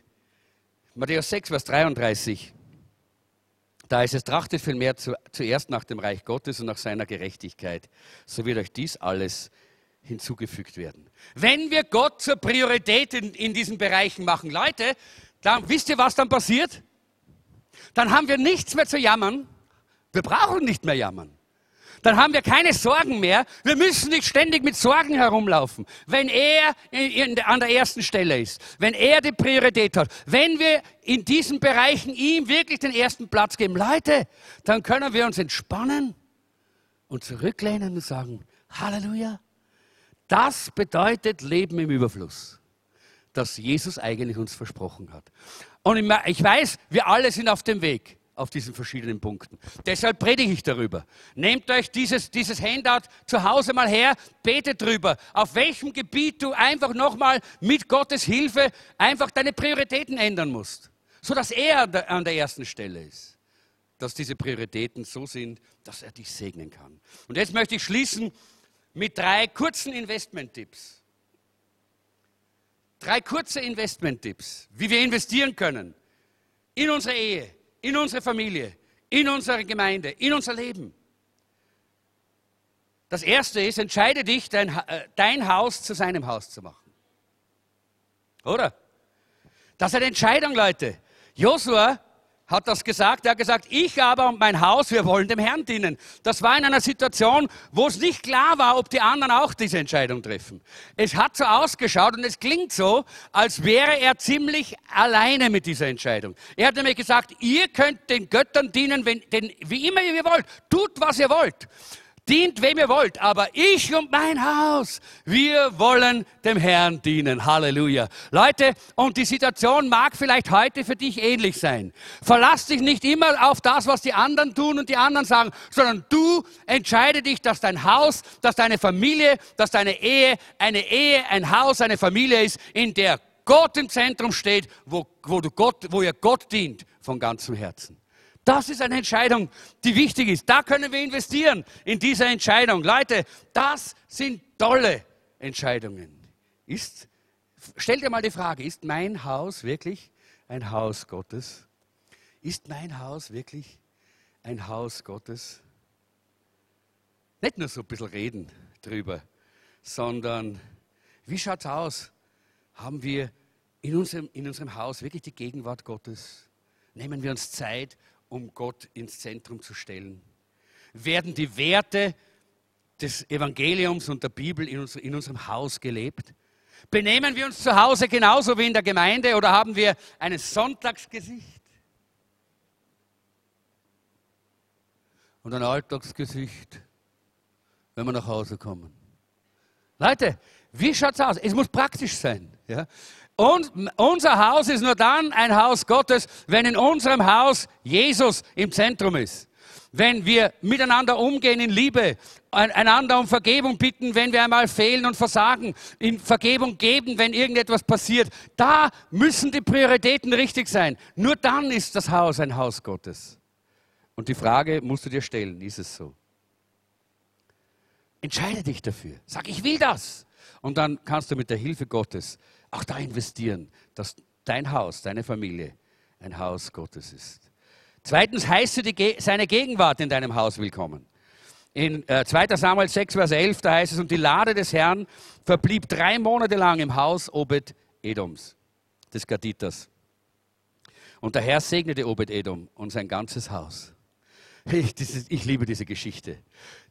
Matthäus 6, Vers 33, da ist es, trachtet vielmehr zu, zuerst nach dem Reich Gottes und nach seiner Gerechtigkeit. So wird euch dies alles hinzugefügt werden. Wenn wir Gott zur Priorität in, in diesen Bereichen machen, Leute, dann wisst ihr, was dann passiert? Dann haben wir nichts mehr zu jammern. Wir brauchen nicht mehr jammern. Dann haben wir keine Sorgen mehr. Wir müssen nicht ständig mit Sorgen herumlaufen. Wenn er in, in, an der ersten Stelle ist, wenn er die Priorität hat, wenn wir in diesen Bereichen ihm wirklich den ersten Platz geben, Leute, dann können wir uns entspannen und zurücklehnen und sagen, Halleluja, das bedeutet Leben im Überfluss, das Jesus eigentlich uns versprochen hat. Und ich weiß, wir alle sind auf dem Weg auf diesen verschiedenen Punkten. Deshalb predige ich darüber. Nehmt euch dieses, dieses Handout zu Hause mal her, betet drüber, auf welchem Gebiet du einfach nochmal mit Gottes Hilfe einfach deine Prioritäten ändern musst, sodass er an der ersten Stelle ist. Dass diese Prioritäten so sind, dass er dich segnen kann. Und jetzt möchte ich schließen mit drei kurzen Investment-Tipps. Drei kurze Investment-Tipps, wie wir investieren können in unsere Ehe, in unsere Familie, in unsere Gemeinde, in unser Leben. Das erste ist, entscheide dich, dein, äh, dein Haus zu seinem Haus zu machen. Oder? Das ist eine Entscheidung, Leute. Josua hat das gesagt. Er hat gesagt, ich aber und mein Haus, wir wollen dem Herrn dienen. Das war in einer Situation, wo es nicht klar war, ob die anderen auch diese Entscheidung treffen. Es hat so ausgeschaut und es klingt so, als wäre er ziemlich alleine mit dieser Entscheidung. Er hat nämlich gesagt, ihr könnt den Göttern dienen, wenn, denn, wie immer ihr wollt. Tut, was ihr wollt. Dient, wem ihr wollt, aber ich und mein Haus, wir wollen dem Herrn dienen. Halleluja. Leute, und die Situation mag vielleicht heute für dich ähnlich sein. Verlass dich nicht immer auf das, was die anderen tun und die anderen sagen, sondern du entscheide dich, dass dein Haus, dass deine Familie, dass deine Ehe eine Ehe, ein Haus, eine Familie ist, in der Gott im Zentrum steht, wo, wo, du Gott, wo ihr Gott dient von ganzem Herzen. Das ist eine Entscheidung, die wichtig ist. Da können wir investieren in diese Entscheidung. Leute, das sind tolle Entscheidungen. Ist, stell dir mal die Frage, ist mein Haus wirklich ein Haus Gottes? Ist mein Haus wirklich ein Haus Gottes? Nicht nur so ein bisschen reden drüber, sondern wie schaut es aus? Haben wir in unserem, in unserem Haus wirklich die Gegenwart Gottes? Nehmen wir uns Zeit, um Gott ins Zentrum zu stellen? Werden die Werte des Evangeliums und der Bibel in, uns, in unserem Haus gelebt? Benehmen wir uns zu Hause genauso wie in der Gemeinde oder haben wir ein Sonntagsgesicht und ein Alltagsgesicht, wenn wir nach Hause kommen? Leute, wie schaut es aus? Es muss praktisch sein. Ja? Und unser Haus ist nur dann ein Haus Gottes, wenn in unserem Haus Jesus im Zentrum ist. Wenn wir miteinander umgehen in Liebe, einander um Vergebung bitten, wenn wir einmal fehlen und versagen, in Vergebung geben, wenn irgendetwas passiert. Da müssen die Prioritäten richtig sein. Nur dann ist das Haus ein Haus Gottes. Und die Frage musst du dir stellen, ist es so? Entscheide dich dafür. Sag, ich will das. Und dann kannst du mit der Hilfe Gottes auch da investieren, dass dein Haus, deine Familie ein Haus Gottes ist. Zweitens heißt du seine Gegenwart in deinem Haus willkommen. In äh, 2. Samuel 6, Vers 11, da heißt es, und die Lade des Herrn verblieb drei Monate lang im Haus Obed-Edoms, des Gaditers. Und der Herr segnete Obed-Edom und sein ganzes Haus. Ich, dieses, ich, liebe diese Geschichte.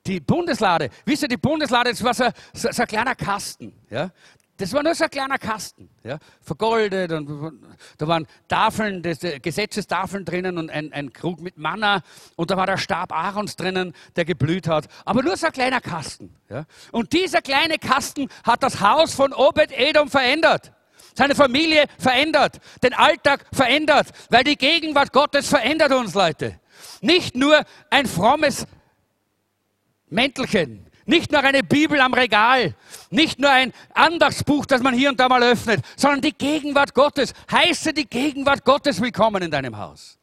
Die Bundeslade, wisst ihr, die Bundeslade, das war so, so, so ein kleiner Kasten. Ja? Das war nur so ein kleiner Kasten, ja, vergoldet und da waren Tafeln, äh, Gesetzestafeln drinnen und ein, ein, Krug mit Manna und da war der Stab Aarons drinnen, der geblüht hat. Aber nur so ein kleiner Kasten. Ja. Und dieser kleine Kasten hat das Haus von Obed-Edom verändert. Seine Familie verändert, den Alltag verändert, weil die Gegenwart Gottes verändert uns, Leute. Nicht nur ein frommes Mäntelchen, nicht nur eine Bibel am Regal, nicht nur ein Andachtsbuch, das man hier und da mal öffnet, sondern die Gegenwart Gottes. Heiße die Gegenwart Gottes willkommen in deinem Haus.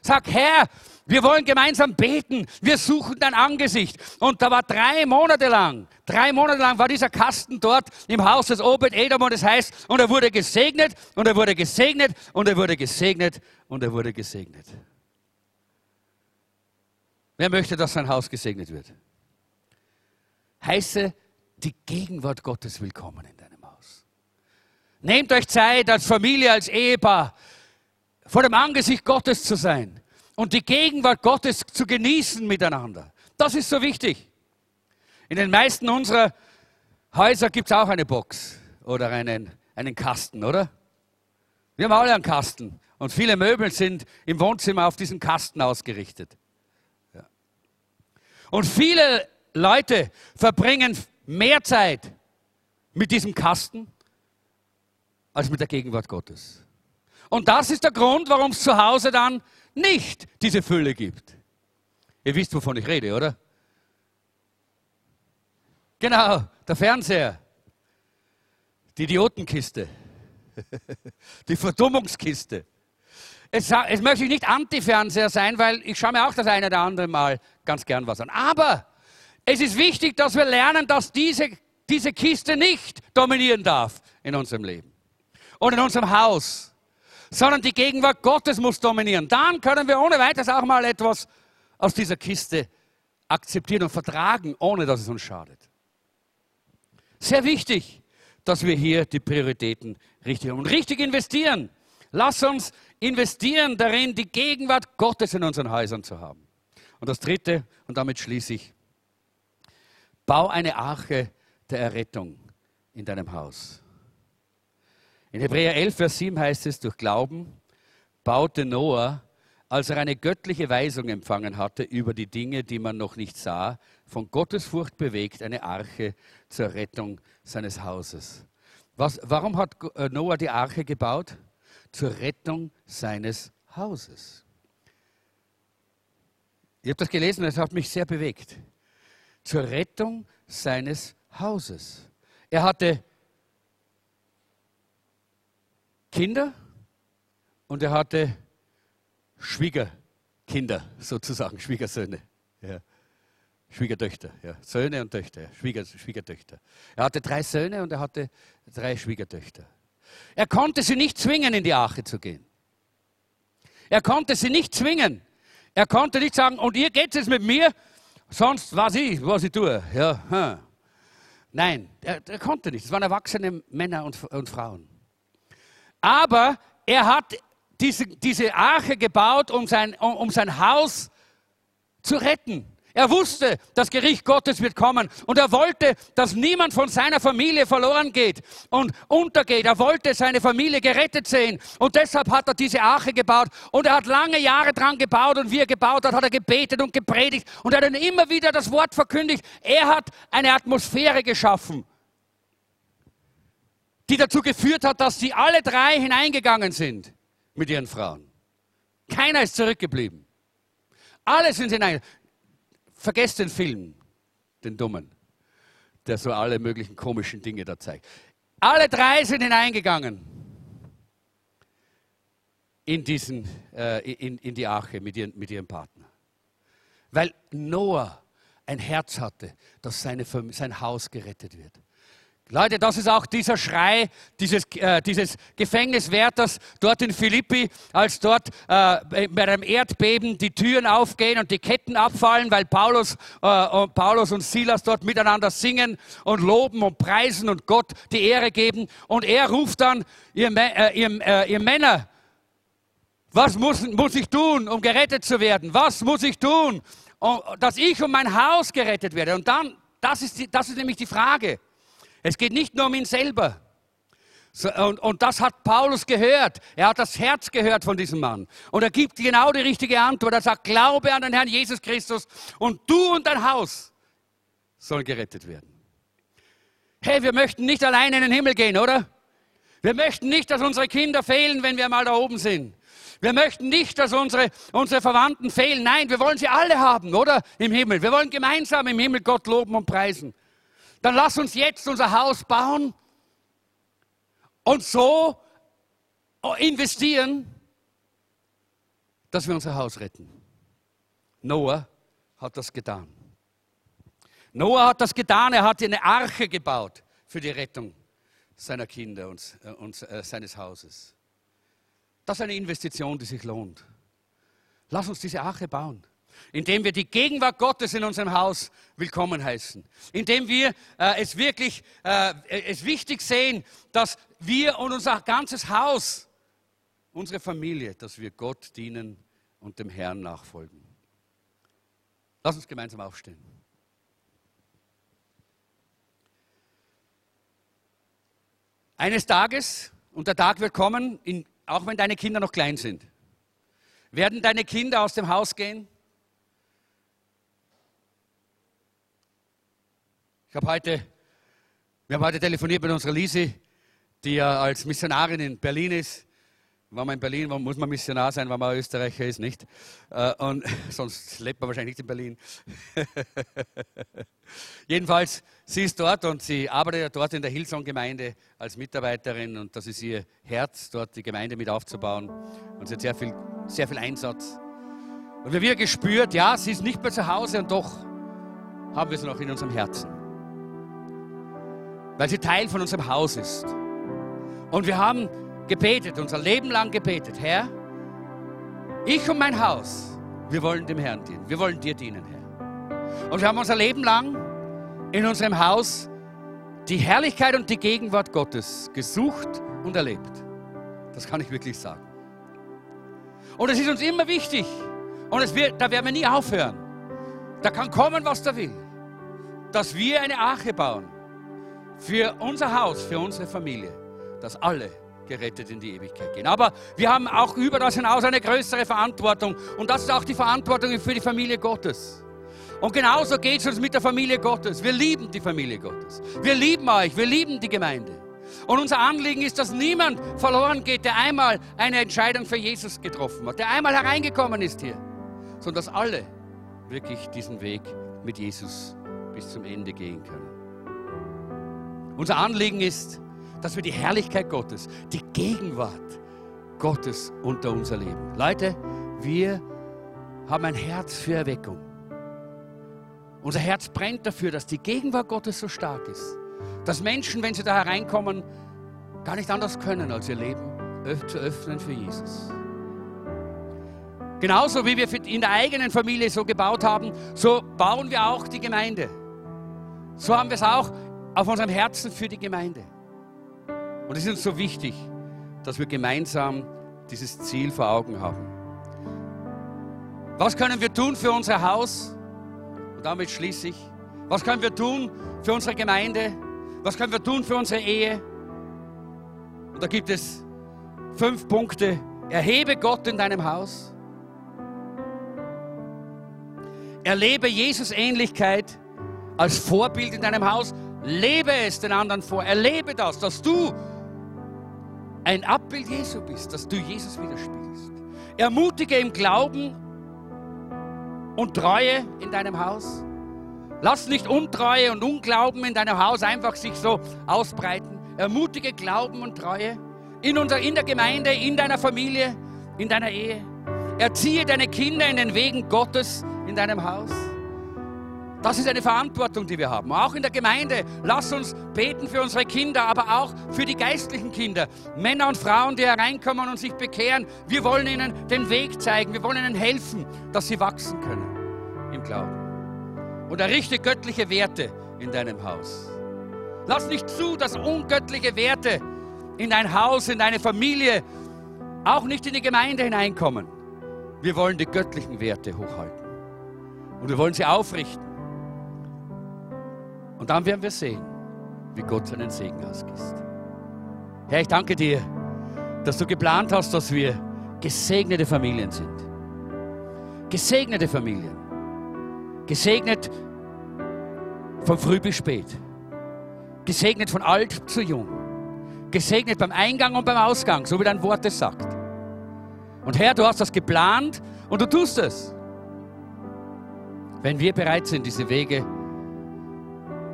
Sag, Herr, wir wollen gemeinsam beten, wir suchen dein Angesicht. Und da war drei Monate lang, drei Monate lang war dieser Kasten dort im Haus des Obed Edom und es heißt, und er wurde gesegnet und er wurde gesegnet und er wurde gesegnet und er wurde gesegnet. Wer möchte, dass sein Haus gesegnet wird? Heiße die Gegenwart Gottes willkommen in deinem Haus. Nehmt euch Zeit als Familie, als Ehepaar, vor dem Angesicht Gottes zu sein und die Gegenwart Gottes zu genießen miteinander. Das ist so wichtig. In den meisten unserer Häuser gibt es auch eine Box oder einen, einen Kasten, oder? Wir haben alle einen Kasten und viele Möbel sind im Wohnzimmer auf diesen Kasten ausgerichtet. Und viele Leute verbringen mehr Zeit mit diesem Kasten als mit der Gegenwart Gottes. Und das ist der Grund, warum es zu Hause dann nicht diese Fülle gibt. Ihr wisst, wovon ich rede, oder? Genau, der Fernseher, die Idiotenkiste, [LAUGHS] die Verdummungskiste. Jetzt, jetzt möchte ich nicht Anti-Fernseher sein, weil ich schaue mir auch das eine oder andere Mal ganz gern was an. Aber es ist wichtig, dass wir lernen, dass diese, diese Kiste nicht dominieren darf in unserem Leben und in unserem Haus sondern die Gegenwart Gottes muss dominieren. Dann können wir ohne weiteres auch mal etwas aus dieser Kiste akzeptieren und vertragen, ohne dass es uns schadet. Sehr wichtig, dass wir hier die Prioritäten richtig haben und richtig investieren. Lass uns investieren darin, die Gegenwart Gottes in unseren Häusern zu haben. Und das Dritte, und damit schließe ich, bau eine Arche der Errettung in deinem Haus. In Hebräer 11, Vers 7 heißt es, durch Glauben baute Noah, als er eine göttliche Weisung empfangen hatte über die Dinge, die man noch nicht sah, von Gottesfurcht bewegt, eine Arche zur Rettung seines Hauses. Was, warum hat äh, Noah die Arche gebaut? Zur Rettung seines Hauses. Ich habe das gelesen, es hat mich sehr bewegt. Zur Rettung seines Hauses. Er hatte Kinder und er hatte Schwiegerkinder, sozusagen, [LAUGHS] Schwiegersöhne. Ja. Schwiegertöchter, ja. Söhne und Töchter, Schwieger, Schwiegertöchter. Er hatte drei Söhne und er hatte drei Schwiegertöchter. Er konnte sie nicht zwingen, in die Arche zu gehen. Er konnte sie nicht zwingen. Er konnte nicht sagen, und ihr geht jetzt mit mir, sonst weiß ich, was ich tue. Ja, hm. Nein, er, er, konnte nicht. Es waren erwachsene Männer und, und Frauen. Aber er hat diese, diese Arche gebaut, um sein, um, um sein Haus zu retten. Er wusste, das Gericht Gottes wird kommen und er wollte, dass niemand von seiner Familie verloren geht und untergeht. Er wollte seine Familie gerettet sehen und deshalb hat er diese Arche gebaut und er hat lange Jahre dran gebaut und wie er gebaut hat, hat er gebetet und gepredigt und er hat dann immer wieder das Wort verkündigt. Er hat eine Atmosphäre geschaffen die dazu geführt hat, dass sie alle drei hineingegangen sind mit ihren Frauen. Keiner ist zurückgeblieben. Alle sind hinein. Vergesst den Film, den Dummen, der so alle möglichen komischen Dinge da zeigt. Alle drei sind hineingegangen in, diesen, äh, in, in die Arche mit, ihren, mit ihrem Partner. Weil Noah ein Herz hatte, dass seine, sein Haus gerettet wird. Leute, das ist auch dieser Schrei dieses, äh, dieses Gefängniswärters dort in Philippi, als dort äh, bei einem Erdbeben die Türen aufgehen und die Ketten abfallen, weil Paulus, äh, und Paulus und Silas dort miteinander singen und loben und preisen und Gott die Ehre geben. Und er ruft dann, ihr, äh, ihr, äh, ihr Männer, was muss, muss ich tun, um gerettet zu werden? Was muss ich tun, um, dass ich und mein Haus gerettet werde? Und dann, das ist, die, das ist nämlich die Frage. Es geht nicht nur um ihn selber. Und, und, das hat Paulus gehört. Er hat das Herz gehört von diesem Mann. Und er gibt genau die richtige Antwort. Er sagt, glaube an den Herrn Jesus Christus und du und dein Haus sollen gerettet werden. Hey, wir möchten nicht alleine in den Himmel gehen, oder? Wir möchten nicht, dass unsere Kinder fehlen, wenn wir mal da oben sind. Wir möchten nicht, dass unsere, unsere Verwandten fehlen. Nein, wir wollen sie alle haben, oder? Im Himmel. Wir wollen gemeinsam im Himmel Gott loben und preisen dann lass uns jetzt unser Haus bauen und so investieren, dass wir unser Haus retten. Noah hat das getan. Noah hat das getan, er hat eine Arche gebaut für die Rettung seiner Kinder und, äh, und äh, seines Hauses. Das ist eine Investition, die sich lohnt. Lass uns diese Arche bauen, indem wir die Gegenwart Gottes in unserem Haus willkommen heißen, indem wir äh, es wirklich äh, es wichtig sehen, dass wir und unser ganzes Haus, unsere Familie, dass wir Gott dienen und dem Herrn nachfolgen. Lass uns gemeinsam aufstehen. Eines Tages, und der Tag wird kommen, in, auch wenn deine Kinder noch klein sind, werden deine Kinder aus dem Haus gehen? Ich habe heute, wir haben heute telefoniert mit unserer Lisi, die ja als Missionarin in Berlin ist wenn man in Berlin muss man Missionar sein, wenn man Österreicher ist, nicht? Äh, und [LAUGHS] sonst lebt man wahrscheinlich nicht in Berlin. [LAUGHS] Jedenfalls, sie ist dort und sie arbeitet ja dort in der Hillsong-Gemeinde als Mitarbeiterin und das ist ihr Herz, dort die Gemeinde mit aufzubauen. Und sie hat sehr viel, sehr viel Einsatz. Und wir haben gespürt, ja, sie ist nicht mehr zu Hause und doch haben wir sie noch in unserem Herzen. Weil sie Teil von unserem Haus ist. Und wir haben gebetet, unser Leben lang gebetet, Herr, ich und mein Haus, wir wollen dem Herrn dienen, wir wollen dir dienen, Herr. Und wir haben unser Leben lang in unserem Haus die Herrlichkeit und die Gegenwart Gottes gesucht und erlebt. Das kann ich wirklich sagen. Und es ist uns immer wichtig. Und wird, da werden wir nie aufhören. Da kann kommen, was da will. Dass wir eine Arche bauen. Für unser Haus, für unsere Familie. Dass alle gerettet in die Ewigkeit gehen. Aber wir haben auch über das hinaus eine größere Verantwortung und das ist auch die Verantwortung für die Familie Gottes. Und genauso geht es uns mit der Familie Gottes. Wir lieben die Familie Gottes. Wir lieben euch, wir lieben die Gemeinde. Und unser Anliegen ist, dass niemand verloren geht, der einmal eine Entscheidung für Jesus getroffen hat, der einmal hereingekommen ist hier, sondern dass alle wirklich diesen Weg mit Jesus bis zum Ende gehen können. Unser Anliegen ist, dass wir die Herrlichkeit Gottes, die Gegenwart Gottes unter unser Leben. Leute, wir haben ein Herz für Erweckung. Unser Herz brennt dafür, dass die Gegenwart Gottes so stark ist, dass Menschen, wenn sie da hereinkommen, gar nicht anders können, als ihr Leben zu öffnen für Jesus. Genauso wie wir in der eigenen Familie so gebaut haben, so bauen wir auch die Gemeinde. So haben wir es auch auf unserem Herzen für die Gemeinde. Und es ist uns so wichtig, dass wir gemeinsam dieses Ziel vor Augen haben. Was können wir tun für unser Haus? Und damit schließe ich. Was können wir tun für unsere Gemeinde? Was können wir tun für unsere Ehe? Und da gibt es fünf Punkte. Erhebe Gott in deinem Haus. Erlebe Jesus Ähnlichkeit als Vorbild in deinem Haus. Lebe es den anderen vor. Erlebe das, dass du ein Abbild Jesu bist, dass du Jesus widerspiegelst. Ermutige im Glauben und Treue in deinem Haus. Lass nicht Untreue und Unglauben in deinem Haus einfach sich so ausbreiten. Ermutige Glauben und Treue in, unser, in der Gemeinde, in deiner Familie, in deiner Ehe. Erziehe deine Kinder in den Wegen Gottes in deinem Haus. Das ist eine Verantwortung, die wir haben. Auch in der Gemeinde. Lass uns beten für unsere Kinder, aber auch für die geistlichen Kinder. Männer und Frauen, die hereinkommen und sich bekehren. Wir wollen ihnen den Weg zeigen. Wir wollen ihnen helfen, dass sie wachsen können im Glauben. Und errichte göttliche Werte in deinem Haus. Lass nicht zu, dass ungöttliche Werte in dein Haus, in deine Familie, auch nicht in die Gemeinde hineinkommen. Wir wollen die göttlichen Werte hochhalten. Und wir wollen sie aufrichten. Und dann werden wir sehen, wie Gott seinen Segen ausgießt. Herr, ich danke dir, dass du geplant hast, dass wir gesegnete Familien sind. Gesegnete Familien. Gesegnet von früh bis spät. Gesegnet von alt zu jung. Gesegnet beim Eingang und beim Ausgang, so wie dein Wort es sagt. Und Herr, du hast das geplant und du tust es. Wenn wir bereit sind, diese Wege zu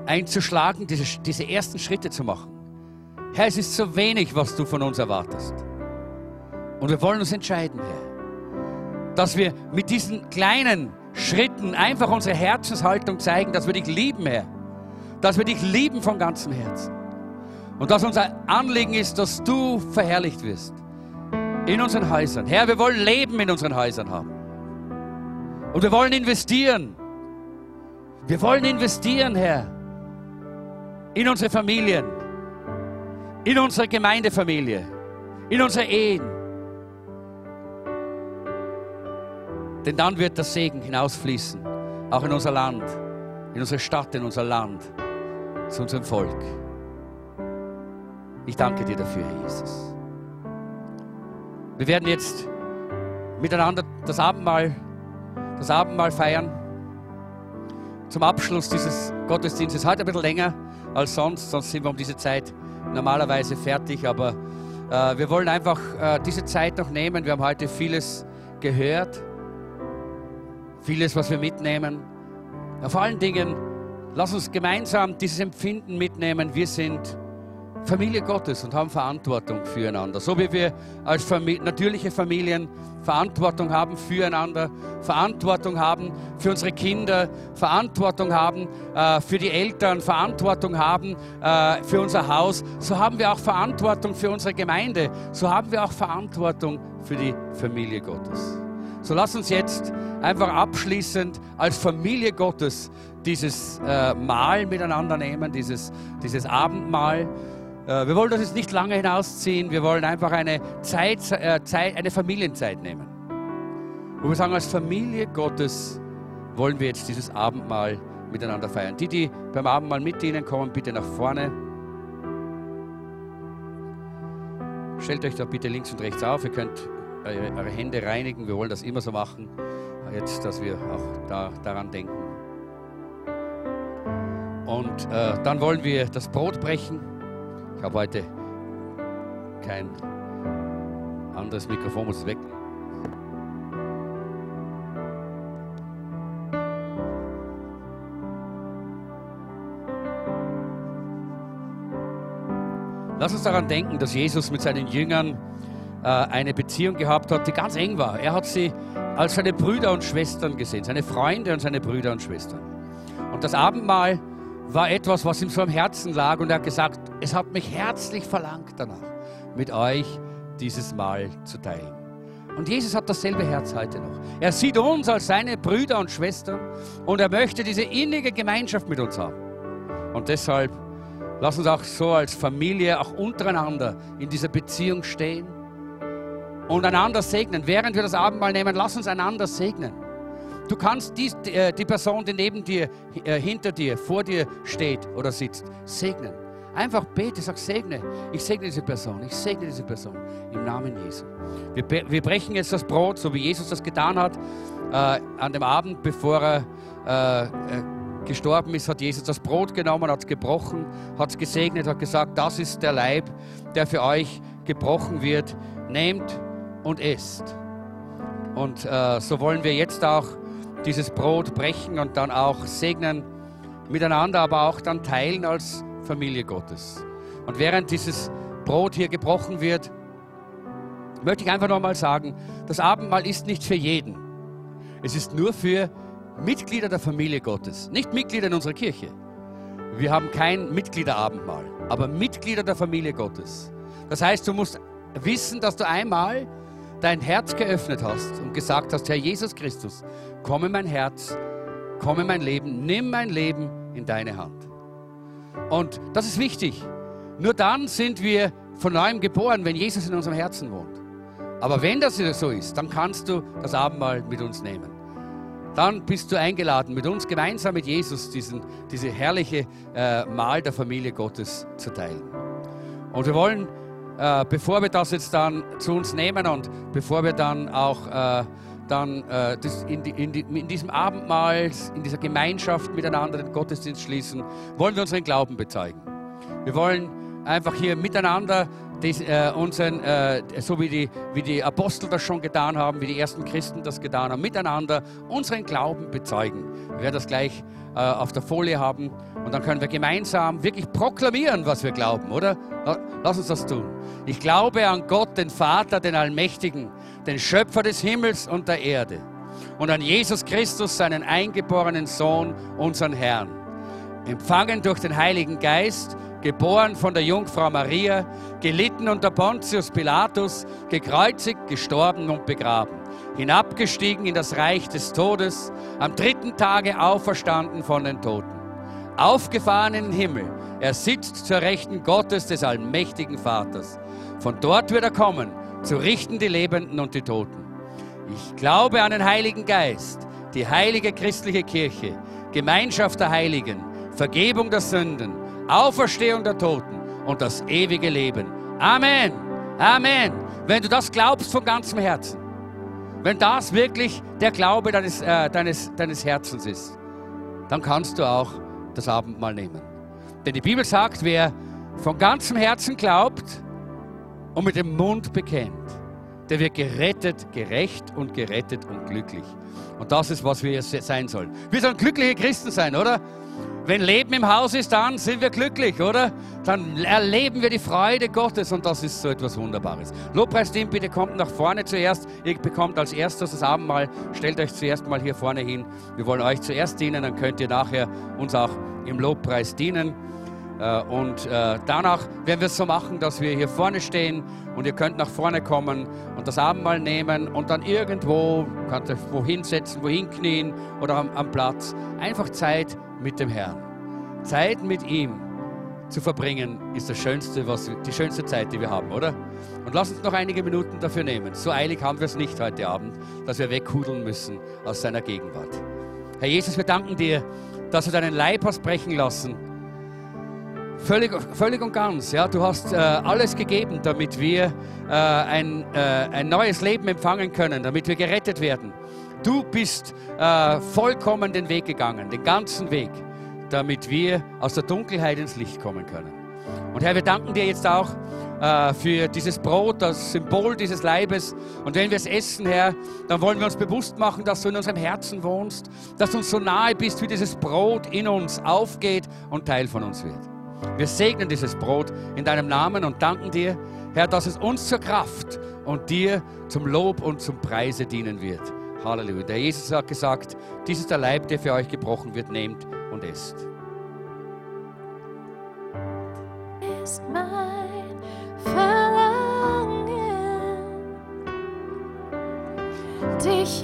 einzuschlagen, diese, diese ersten Schritte zu machen. Herr, es ist so wenig, was du von uns erwartest. Und wir wollen uns entscheiden, Herr, dass wir mit diesen kleinen Schritten einfach unsere Herzenshaltung zeigen, dass wir dich lieben, Herr. Dass wir dich lieben von ganzem Herzen. Und dass unser Anliegen ist, dass du verherrlicht wirst in unseren Häusern. Herr, wir wollen Leben in unseren Häusern haben. Und wir wollen investieren. Wir wollen investieren, Herr, in unsere Familien, in unsere Gemeindefamilie, in unsere Ehen. Denn dann wird der Segen hinausfließen, auch in unser Land, in unsere Stadt, in unser Land, zu unserem Volk. Ich danke dir dafür, Herr Jesus. Wir werden jetzt miteinander das Abendmahl, das Abendmahl feiern. Zum Abschluss dieses Gottesdienstes. Heute ein bisschen länger als sonst, sonst sind wir um diese Zeit normalerweise fertig. Aber äh, wir wollen einfach äh, diese Zeit noch nehmen. Wir haben heute vieles gehört, vieles, was wir mitnehmen. Ja, vor allen Dingen, lass uns gemeinsam dieses Empfinden mitnehmen. Wir sind Familie Gottes und haben Verantwortung füreinander. So wie wir als Famili natürliche Familien Verantwortung haben füreinander, Verantwortung haben für unsere Kinder, Verantwortung haben äh, für die Eltern, Verantwortung haben äh, für unser Haus, so haben wir auch Verantwortung für unsere Gemeinde, so haben wir auch Verantwortung für die Familie Gottes. So lass uns jetzt einfach abschließend als Familie Gottes dieses äh, Mahl miteinander nehmen, dieses, dieses Abendmahl. Äh, wir wollen das jetzt nicht lange hinausziehen. Wir wollen einfach eine Zeit, äh, Zeit, eine Familienzeit nehmen. Wo wir sagen, als Familie Gottes wollen wir jetzt dieses Abendmahl miteinander feiern. Die, die beim Abendmahl mit dienen, kommen bitte nach vorne. Stellt euch da bitte links und rechts auf. Ihr könnt eure, eure Hände reinigen. Wir wollen das immer so machen. Jetzt, dass wir auch da, daran denken. Und äh, dann wollen wir das Brot brechen. Ich habe heute kein anderes Mikrofon, muss weg. Lass uns daran denken, dass Jesus mit seinen Jüngern äh, eine Beziehung gehabt hat, die ganz eng war. Er hat sie als seine Brüder und Schwestern gesehen, seine Freunde und seine Brüder und Schwestern. Und das Abendmahl war etwas, was ihm so am Herzen lag und er hat gesagt, es hat mich herzlich verlangt danach, mit euch dieses Mahl zu teilen. Und Jesus hat dasselbe Herz heute noch. Er sieht uns als seine Brüder und Schwestern und er möchte diese innige Gemeinschaft mit uns haben. Und deshalb lass uns auch so als Familie, auch untereinander in dieser Beziehung stehen und einander segnen. Während wir das Abendmahl nehmen, lass uns einander segnen. Du kannst die, äh, die Person, die neben dir, äh, hinter dir, vor dir steht oder sitzt, segnen. Einfach bete, sag segne. Ich segne diese Person, ich segne diese Person im Namen Jesu. Wir, wir brechen jetzt das Brot, so wie Jesus das getan hat. Äh, an dem Abend, bevor er äh, äh gestorben ist, hat Jesus das Brot genommen, hat es gebrochen, hat es gesegnet, hat gesagt, das ist der Leib, der für euch gebrochen wird. Nehmt und esst. Und so wollen wir jetzt auch dieses Brot brechen und dann auch segnen miteinander, aber auch dann teilen als Familie Gottes. Und während dieses Brot hier gebrochen wird, möchte ich einfach nochmal sagen, das Abendmahl ist nicht für jeden. Es ist nur für Mitglieder der Familie Gottes, nicht Mitglieder in unserer Kirche. Wir haben kein Mitgliederabendmahl, aber Mitglieder der Familie Gottes. Das heißt, du musst wissen, dass du einmal dein Herz geöffnet hast und gesagt hast, Herr Jesus Christus, komm in mein Herz, komm in mein Leben, nimm mein Leben in deine Hand. Und das ist wichtig. Nur dann sind wir von neuem geboren, wenn Jesus in unserem Herzen wohnt. Aber wenn das so ist, dann kannst du das Abendmahl mit uns nehmen. Dann bist du eingeladen, mit uns gemeinsam mit Jesus diesen, diese herrliche äh, Mahl der Familie Gottes zu teilen. Und wir wollen äh, bevor wir das jetzt dann zu uns nehmen und bevor wir dann auch äh, dann äh, in, die, in, die, in, diesem Abendmahl, in dieser Gemeinschaft miteinander den Gottesdienst schließen, wollen wir unseren Glauben bezeugen. Wir wollen einfach hier miteinander das, äh, unseren, äh, so wie die, wie die Apostel das schon getan haben, wie die ersten Christen das getan haben, miteinander unseren Glauben bezeugen. Wir werden das gleich äh, auf der Folie haben und dann können wir gemeinsam wirklich proklamieren, was wir glauben, oder? Lass uns das tun. Ich glaube an Gott, den Vater, den Allmächtigen, den Schöpfer des Himmels und der Erde und an Jesus Christus, seinen eingeborenen Sohn, unseren Herrn. Empfangen durch den Heiligen Geist, geboren von der Jungfrau Maria, gelitten unter Pontius Pilatus, gekreuzigt, gestorben und begraben, hinabgestiegen in das Reich des Todes, am dritten Tage auferstanden von den Toten, aufgefahren in den Himmel, er sitzt zur Rechten Gottes des allmächtigen Vaters. Von dort wird er kommen, zu richten die Lebenden und die Toten. Ich glaube an den Heiligen Geist, die heilige christliche Kirche, Gemeinschaft der Heiligen, Vergebung der Sünden, Auferstehung der Toten und das ewige Leben. Amen. Amen. Wenn du das glaubst von ganzem Herzen, wenn das wirklich der Glaube deines, äh, deines, deines Herzens ist, dann kannst du auch das Abendmahl nehmen. Denn die Bibel sagt, wer von ganzem Herzen glaubt und mit dem Mund bekennt, der wird gerettet, gerecht und gerettet und glücklich. Und das ist, was wir sein sollen. Wir sollen glückliche Christen sein, oder? Wenn Leben im Haus ist, dann sind wir glücklich, oder? Dann erleben wir die Freude Gottes und das ist so etwas Wunderbares. Lobpreisteam, bitte kommt nach vorne zuerst. Ihr bekommt als erstes das Abendmahl. Stellt euch zuerst mal hier vorne hin. Wir wollen euch zuerst dienen, dann könnt ihr nachher uns auch im Lobpreis dienen. Äh, und äh, danach werden wir es so machen, dass wir hier vorne stehen und ihr könnt nach vorne kommen und das Abendmahl nehmen und dann irgendwo, könnt ihr wohin setzen, wohin knien oder am, am Platz. Einfach Zeit mit dem Herrn. Zeit mit ihm zu verbringen ist das schönste, was, die schönste Zeit, die wir haben, oder? Und lass uns noch einige Minuten dafür nehmen. So eilig haben wir es nicht heute Abend, dass wir weghudeln müssen aus seiner Gegenwart. Herr Jesus, wir danken dir, dass du deinen Leib hast brechen lassen Völlig, völlig und ganz. Ja, du hast äh, alles gegeben, damit wir äh, ein, äh, ein neues Leben empfangen können, damit wir gerettet werden. Du bist äh, vollkommen den Weg gegangen, den ganzen Weg, damit wir aus der Dunkelheit ins Licht kommen können. Und Herr, wir danken dir jetzt auch äh, für dieses Brot, das Symbol dieses Leibes. Und wenn wir es essen, Herr, dann wollen wir uns bewusst machen, dass du in unserem Herzen wohnst, dass du uns so nahe bist, wie dieses Brot in uns aufgeht und Teil von uns wird. Wir segnen dieses Brot in deinem Namen und danken dir, Herr, dass es uns zur Kraft und dir zum Lob und zum Preise dienen wird. Halleluja. Der Jesus hat gesagt, dies ist der Leib, der für euch gebrochen wird, nehmt und esst. Ist mein Verlangen, dich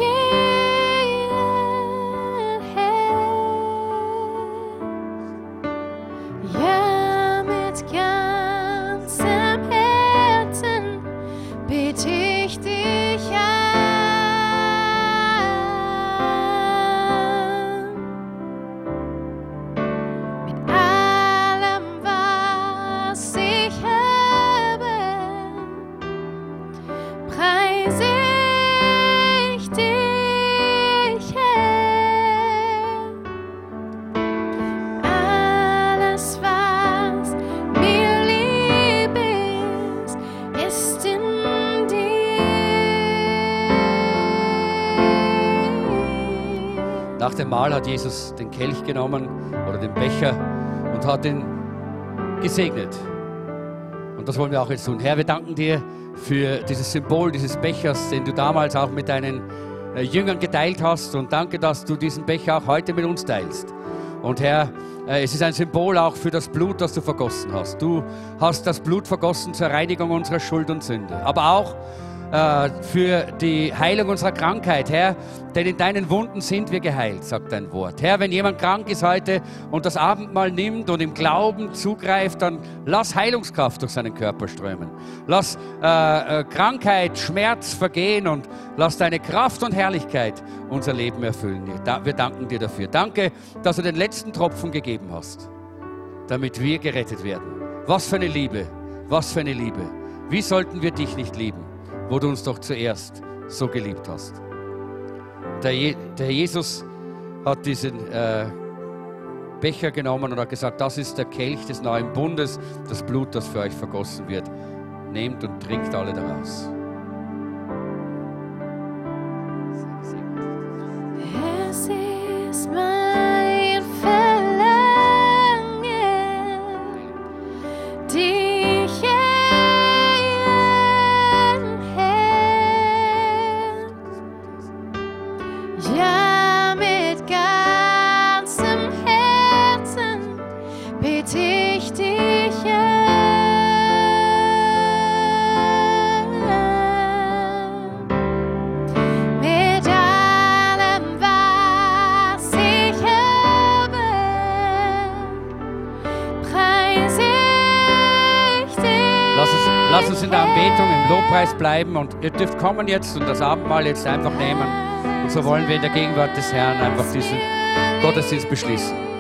Mal hat Jesus den Kelch genommen oder den Becher und hat ihn gesegnet. Und das wollen wir auch jetzt tun. Herr, wir danken dir für dieses Symbol dieses Bechers, den du damals auch mit deinen äh, Jüngern geteilt hast. Und danke, dass du diesen Becher auch heute mit uns teilst. Und Herr, äh, es ist ein Symbol auch für das Blut, das du vergossen hast. Du hast das Blut vergossen zur Reinigung unserer Schuld und Sünde. Aber auch äh, für die Heilung unserer Krankheit, Herr, denn in deinen Wunden sind wir geheilt, sagt dein Wort. Herr, wenn jemand krank ist heute und das Abendmahl nimmt und im Glauben zugreift, dann lass Heilungskraft durch seinen Körper strömen. Lass äh, äh, Krankheit, Schmerz vergehen und lass deine Kraft und Herrlichkeit unser Leben erfüllen. Wir danken dir dafür. Danke, dass du den letzten Tropfen gegeben hast, damit wir gerettet werden. Was für eine Liebe, was für eine Liebe. Wie sollten wir dich nicht lieben? Wo du uns doch zuerst so geliebt hast. Der, Je der Jesus hat diesen äh, Becher genommen und hat gesagt, das ist der Kelch des neuen Bundes, das Blut, das für euch vergossen wird. Nehmt und trinkt alle daraus. Lass Lobpreis bleiben und ihr dürft kommen jetzt und das Abendmahl jetzt einfach nehmen. Und so wollen wir in der Gegenwart des Herrn einfach diesen Gottesdienst beschließen.